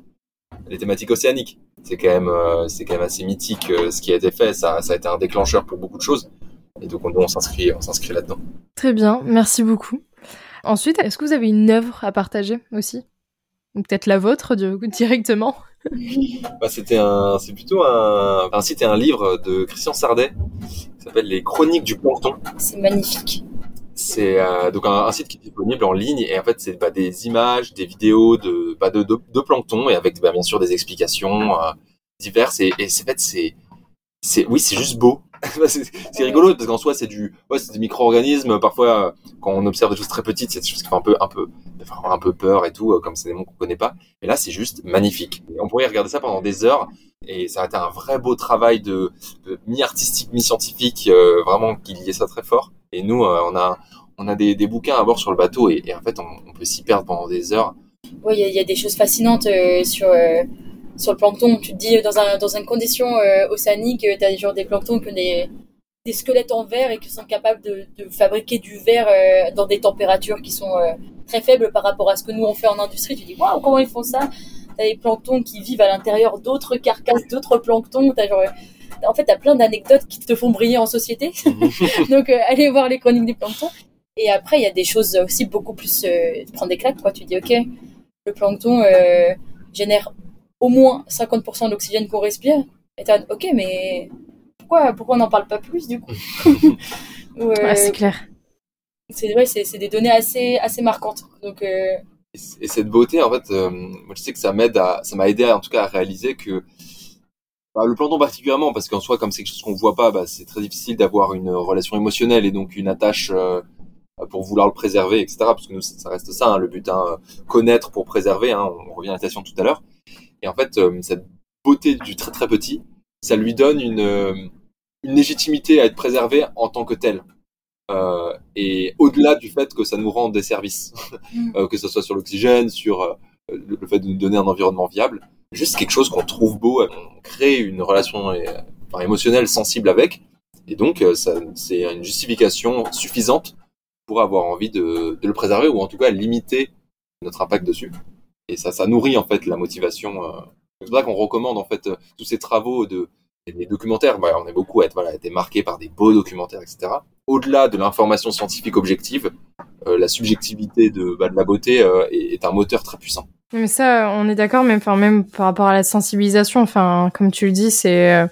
les thématiques océaniques. C'est quand même, quand même assez mythique ce qui a été fait. Ça, a été un déclencheur pour beaucoup de choses. Et donc, on, on s'inscrit là-dedans. Très bien, merci beaucoup. Ensuite, est-ce que vous avez une œuvre à partager aussi? Ou peut-être la vôtre directement? Bah, c'était un, c'est plutôt un, un c'était un livre de Christian Sardet qui s'appelle Les Chroniques du plancton. C'est magnifique. C'est euh, donc un, site qui est disponible en ligne et en fait c'est bah, des images, des vidéos de, bah, de, de, plancton et avec bah, bien sûr des explications euh, diverses et, et c'est fait c'est c'est oui c'est juste beau. C'est rigolo parce qu'en soi c'est du ouais c'est des micro-organismes parfois quand on observe des choses très petites c'est des choses qui font un peu un peu un peu peur et tout comme c'est des mots qu'on connaît pas. Et là c'est juste magnifique. On pourrait regarder ça pendant des heures. Et ça a été un vrai beau travail de, mi artistique mi scientifique euh, vraiment qui liait ça très fort. Et nous euh, on a on a des, bouquins à bord sur le bateau. Et, en fait on, peut s'y perdre pendant des heures. Oui il y, y, a des choses fascinantes euh, sur sur le plancton. Tu te dis, dans, un, dans une condition euh, océanique, tu as genre des planctons qui ont des, des squelettes en verre et qui sont capables de, de fabriquer du verre euh, dans des températures qui sont euh, très faibles par rapport à ce que nous on fait en industrie. Tu te dis, waouh, comment ils font ça? T'as des planctons qui vivent à l'intérieur d'autres carcasses, d'autres planctons. As genre, en fait, tu as plein d'anecdotes qui te font briller en société. Donc, allez voir les chroniques des planctons. Et après, il y a des choses aussi beaucoup plus... tu prends des claques, quoi. Tu dis, ok, le plancton génère au moins 50% de l'oxygène qu'on respire. Et t'as, ok, mais pourquoi, pourquoi on n'en parle pas plus du coup? Ouais, C'est clair. C'est vrai, c'est, des données assez, assez marquantes. Donc, euh... et, cette beauté, en fait, euh, moi je sais que ça m'aide à, ça m'a aidé en tout cas à réaliser que bah, le plancton particulièrement, parce qu'en soi, comme c'est quelque chose qu'on voit pas, bah, c'est très difficile d'avoir une relation émotionnelle et donc une attache euh, pour vouloir le préserver, etc. Parce que nous, ça reste ça, hein, le but, hein, connaître pour préserver. Hein, on revient à la station tout à l'heure. Et en fait, euh, cette beauté du très très petit, ça lui donne une, euh, une légitimité à être préservé en tant que tel. Euh, et au-delà du fait que ça nous rend des services, mm. euh, que ce soit sur l'oxygène, sur le fait de nous donner un environnement viable, juste quelque chose qu'on trouve beau, on crée une relation enfin, émotionnelle sensible avec, et donc c'est une justification suffisante pour avoir envie de, de, le préserver ou en tout cas limiter notre impact dessus et ça, ça nourrit en fait la motivation. Euh. C'est pour ça qu'on recommande en fait euh, tous ces travaux de les documentaires. On est beaucoup à être voilà, été marqué par des beaux documentaires, etc. Au-delà de l'information scientifique objective, euh, la subjectivité de, bah, la beauté est, un moteur très puissant. Mais ça, on est d'accord, même, enfin, même par rapport à la sensibilisation, enfin, comme tu le dis, c'est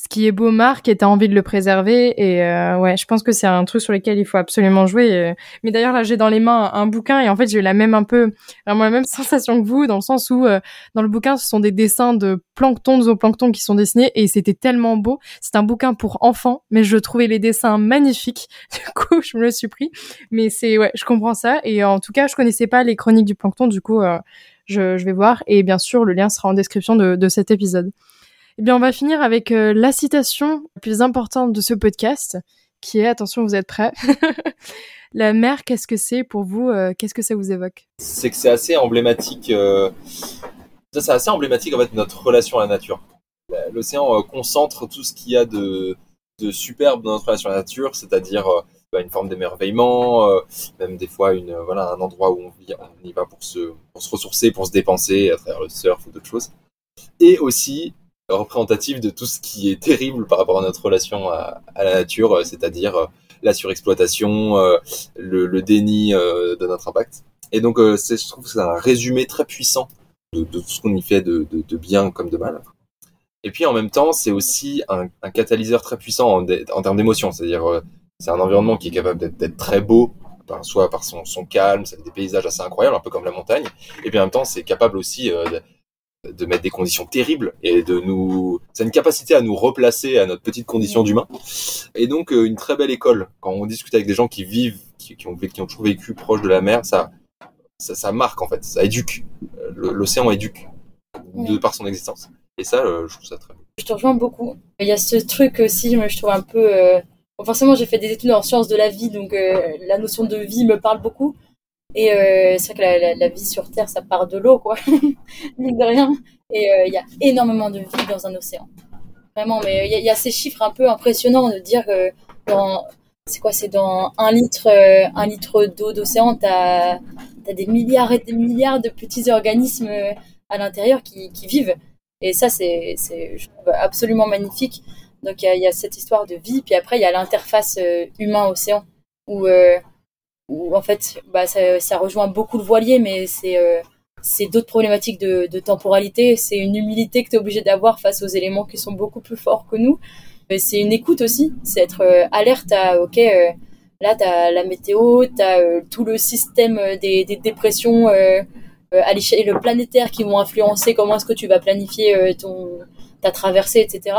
ce qui est beau marque et t'as envie de le préserver. Et euh, ouais, je pense que c'est un truc sur lequel il faut absolument jouer. Mais d'ailleurs là, j'ai dans les mains un, bouquin et en fait j'ai la même un peu vraiment la même sensation que vous dans le sens où euh, dans le bouquin ce sont des dessins de plancton, de zooplancton qui sont dessinés et c'était tellement beau. C'est un bouquin pour enfants, mais je trouvais les dessins magnifiques. Du coup, je me le suis pris. Mais c'est ouais, je comprends ça. Et en tout cas, je connaissais pas les chroniques du plancton. Du coup, euh, je, je, vais voir. Et bien sûr, le lien sera en description de, de cet épisode. Eh bien, on va finir avec euh, la citation la plus importante de ce podcast, qui est, attention, vous êtes prêts La mer, qu'est-ce que c'est pour vous euh, Qu'est-ce que ça vous évoque? C'est que c'est assez emblématique. Euh... Ça, c'est assez emblématique en fait notre relation à la nature. L'océan concentre tout ce qu'il y a de, superbe dans notre relation à la nature, c'est-à-dire bah, une forme d'émerveillement, même des fois une voilà un endroit où on, y va pour se ressourcer, pour se dépenser à travers le surf ou d'autres choses. Et aussi représentatif de tout ce qui est terrible par rapport à notre relation à, la nature, euh, c'est-à-dire euh, la surexploitation, euh, le, déni de notre impact. Et donc, je trouve que c'est un résumé très puissant de, tout ce qu'on y fait de, bien comme de mal. Et puis en même temps, c'est aussi un, catalyseur très puissant en, termes d'émotion, c'est-à-dire c'est un environnement qui est capable d'être très beau, soit par son, son calme, des paysages assez incroyables, un peu comme la montagne, et puis en même temps, c'est capable aussi de mettre des conditions terribles et de nous c'est une capacité à nous replacer à notre petite condition d'humain. Et donc euh, une très belle école. Quand on discute avec des gens qui vivent qui, ont qui ont toujours vécu proche de la mer ça ça, ça marque en fait. Ça éduque. Euh, l'océan éduque de par son existence. Et ça euh, je trouve ça très beau. Je te rejoins beaucoup. Il y a ce truc aussi je trouve un peu forcément j'ai fait des études en sciences de la vie donc la notion de vie me parle beaucoup et euh, c'est vrai que la, vie sur Terre, ça part de l'eau, quoi, mine de rien. Et euh, il y a énormément de vie dans un océan. Vraiment, mais il y, a ces chiffres un peu impressionnants de dire que dans, c'est quoi, c'est dans un litre, euh, d'eau d'océan, t'as as des milliards et des milliards de petits organismes à l'intérieur qui, vivent. Et ça, c'est, absolument magnifique. Donc il y, a cette histoire de vie, puis après il y a l'interface humain-océan où où en fait bah, ça, ça, rejoint beaucoup le voilier, mais c'est euh, d'autres problématiques de, de temporalité. C'est une humilité que tu es obligé d'avoir face aux éléments qui sont beaucoup plus forts que nous. C'est une écoute aussi, c'est être euh, alerte à, ok, euh, là tu as la météo, tu as tout le système des, des dépressions à l'échelle planétaire qui vont influencer comment est-ce que tu vas planifier ton, ta traversée, etc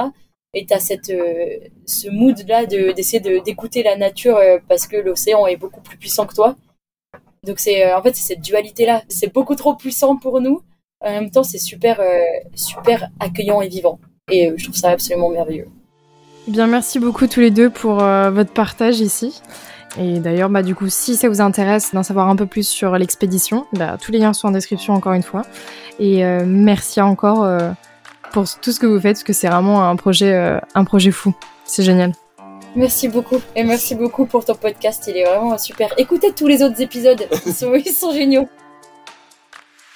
et tu as cette, euh, ce mood-là d'essayer de, d'écouter la nature euh, parce que l'océan est beaucoup plus puissant que toi. Donc c'est euh, en fait c'est cette dualité-là. C'est beaucoup trop puissant pour nous. En même temps, c'est super, super accueillant et vivant. Et je trouve ça absolument merveilleux. Bien, merci beaucoup tous les deux pour votre partage ici. Et d'ailleurs, bah, du coup, si ça vous intéresse d'en savoir un peu plus sur l'expédition, bah, tous les liens sont en description encore une fois. Et merci encore pour tout ce que vous faites, parce que c'est vraiment un projet, euh, un projet fou. C'est génial. Merci beaucoup. Et merci beaucoup pour ton podcast. Il est vraiment super. Écoutez tous les autres épisodes. Ils sont, ils sont géniaux.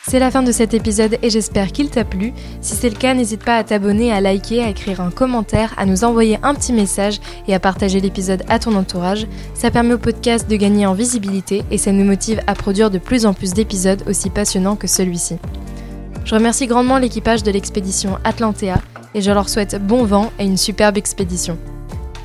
C'est la fin de cet épisode et j'espère qu'il t'a plu. Si c'est le cas, n'hésite pas à t'abonner, à liker, à écrire un commentaire, à nous envoyer un petit message et à partager l'épisode à ton entourage. Ça permet au podcast de gagner en visibilité et ça nous motive à produire de plus en plus d'épisodes aussi passionnants que celui-ci. Je remercie grandement l'équipage de l'expédition Atlantea et je leur souhaite bon vent et une superbe expédition.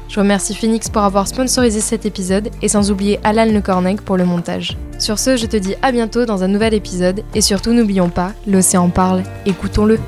Je remercie Phoenix pour avoir sponsorisé cet épisode et sans oublier Alan Le Cornec pour le montage. Sur ce, je te dis à bientôt dans un nouvel épisode et surtout n'oublions pas, l'océan parle, écoutons-le.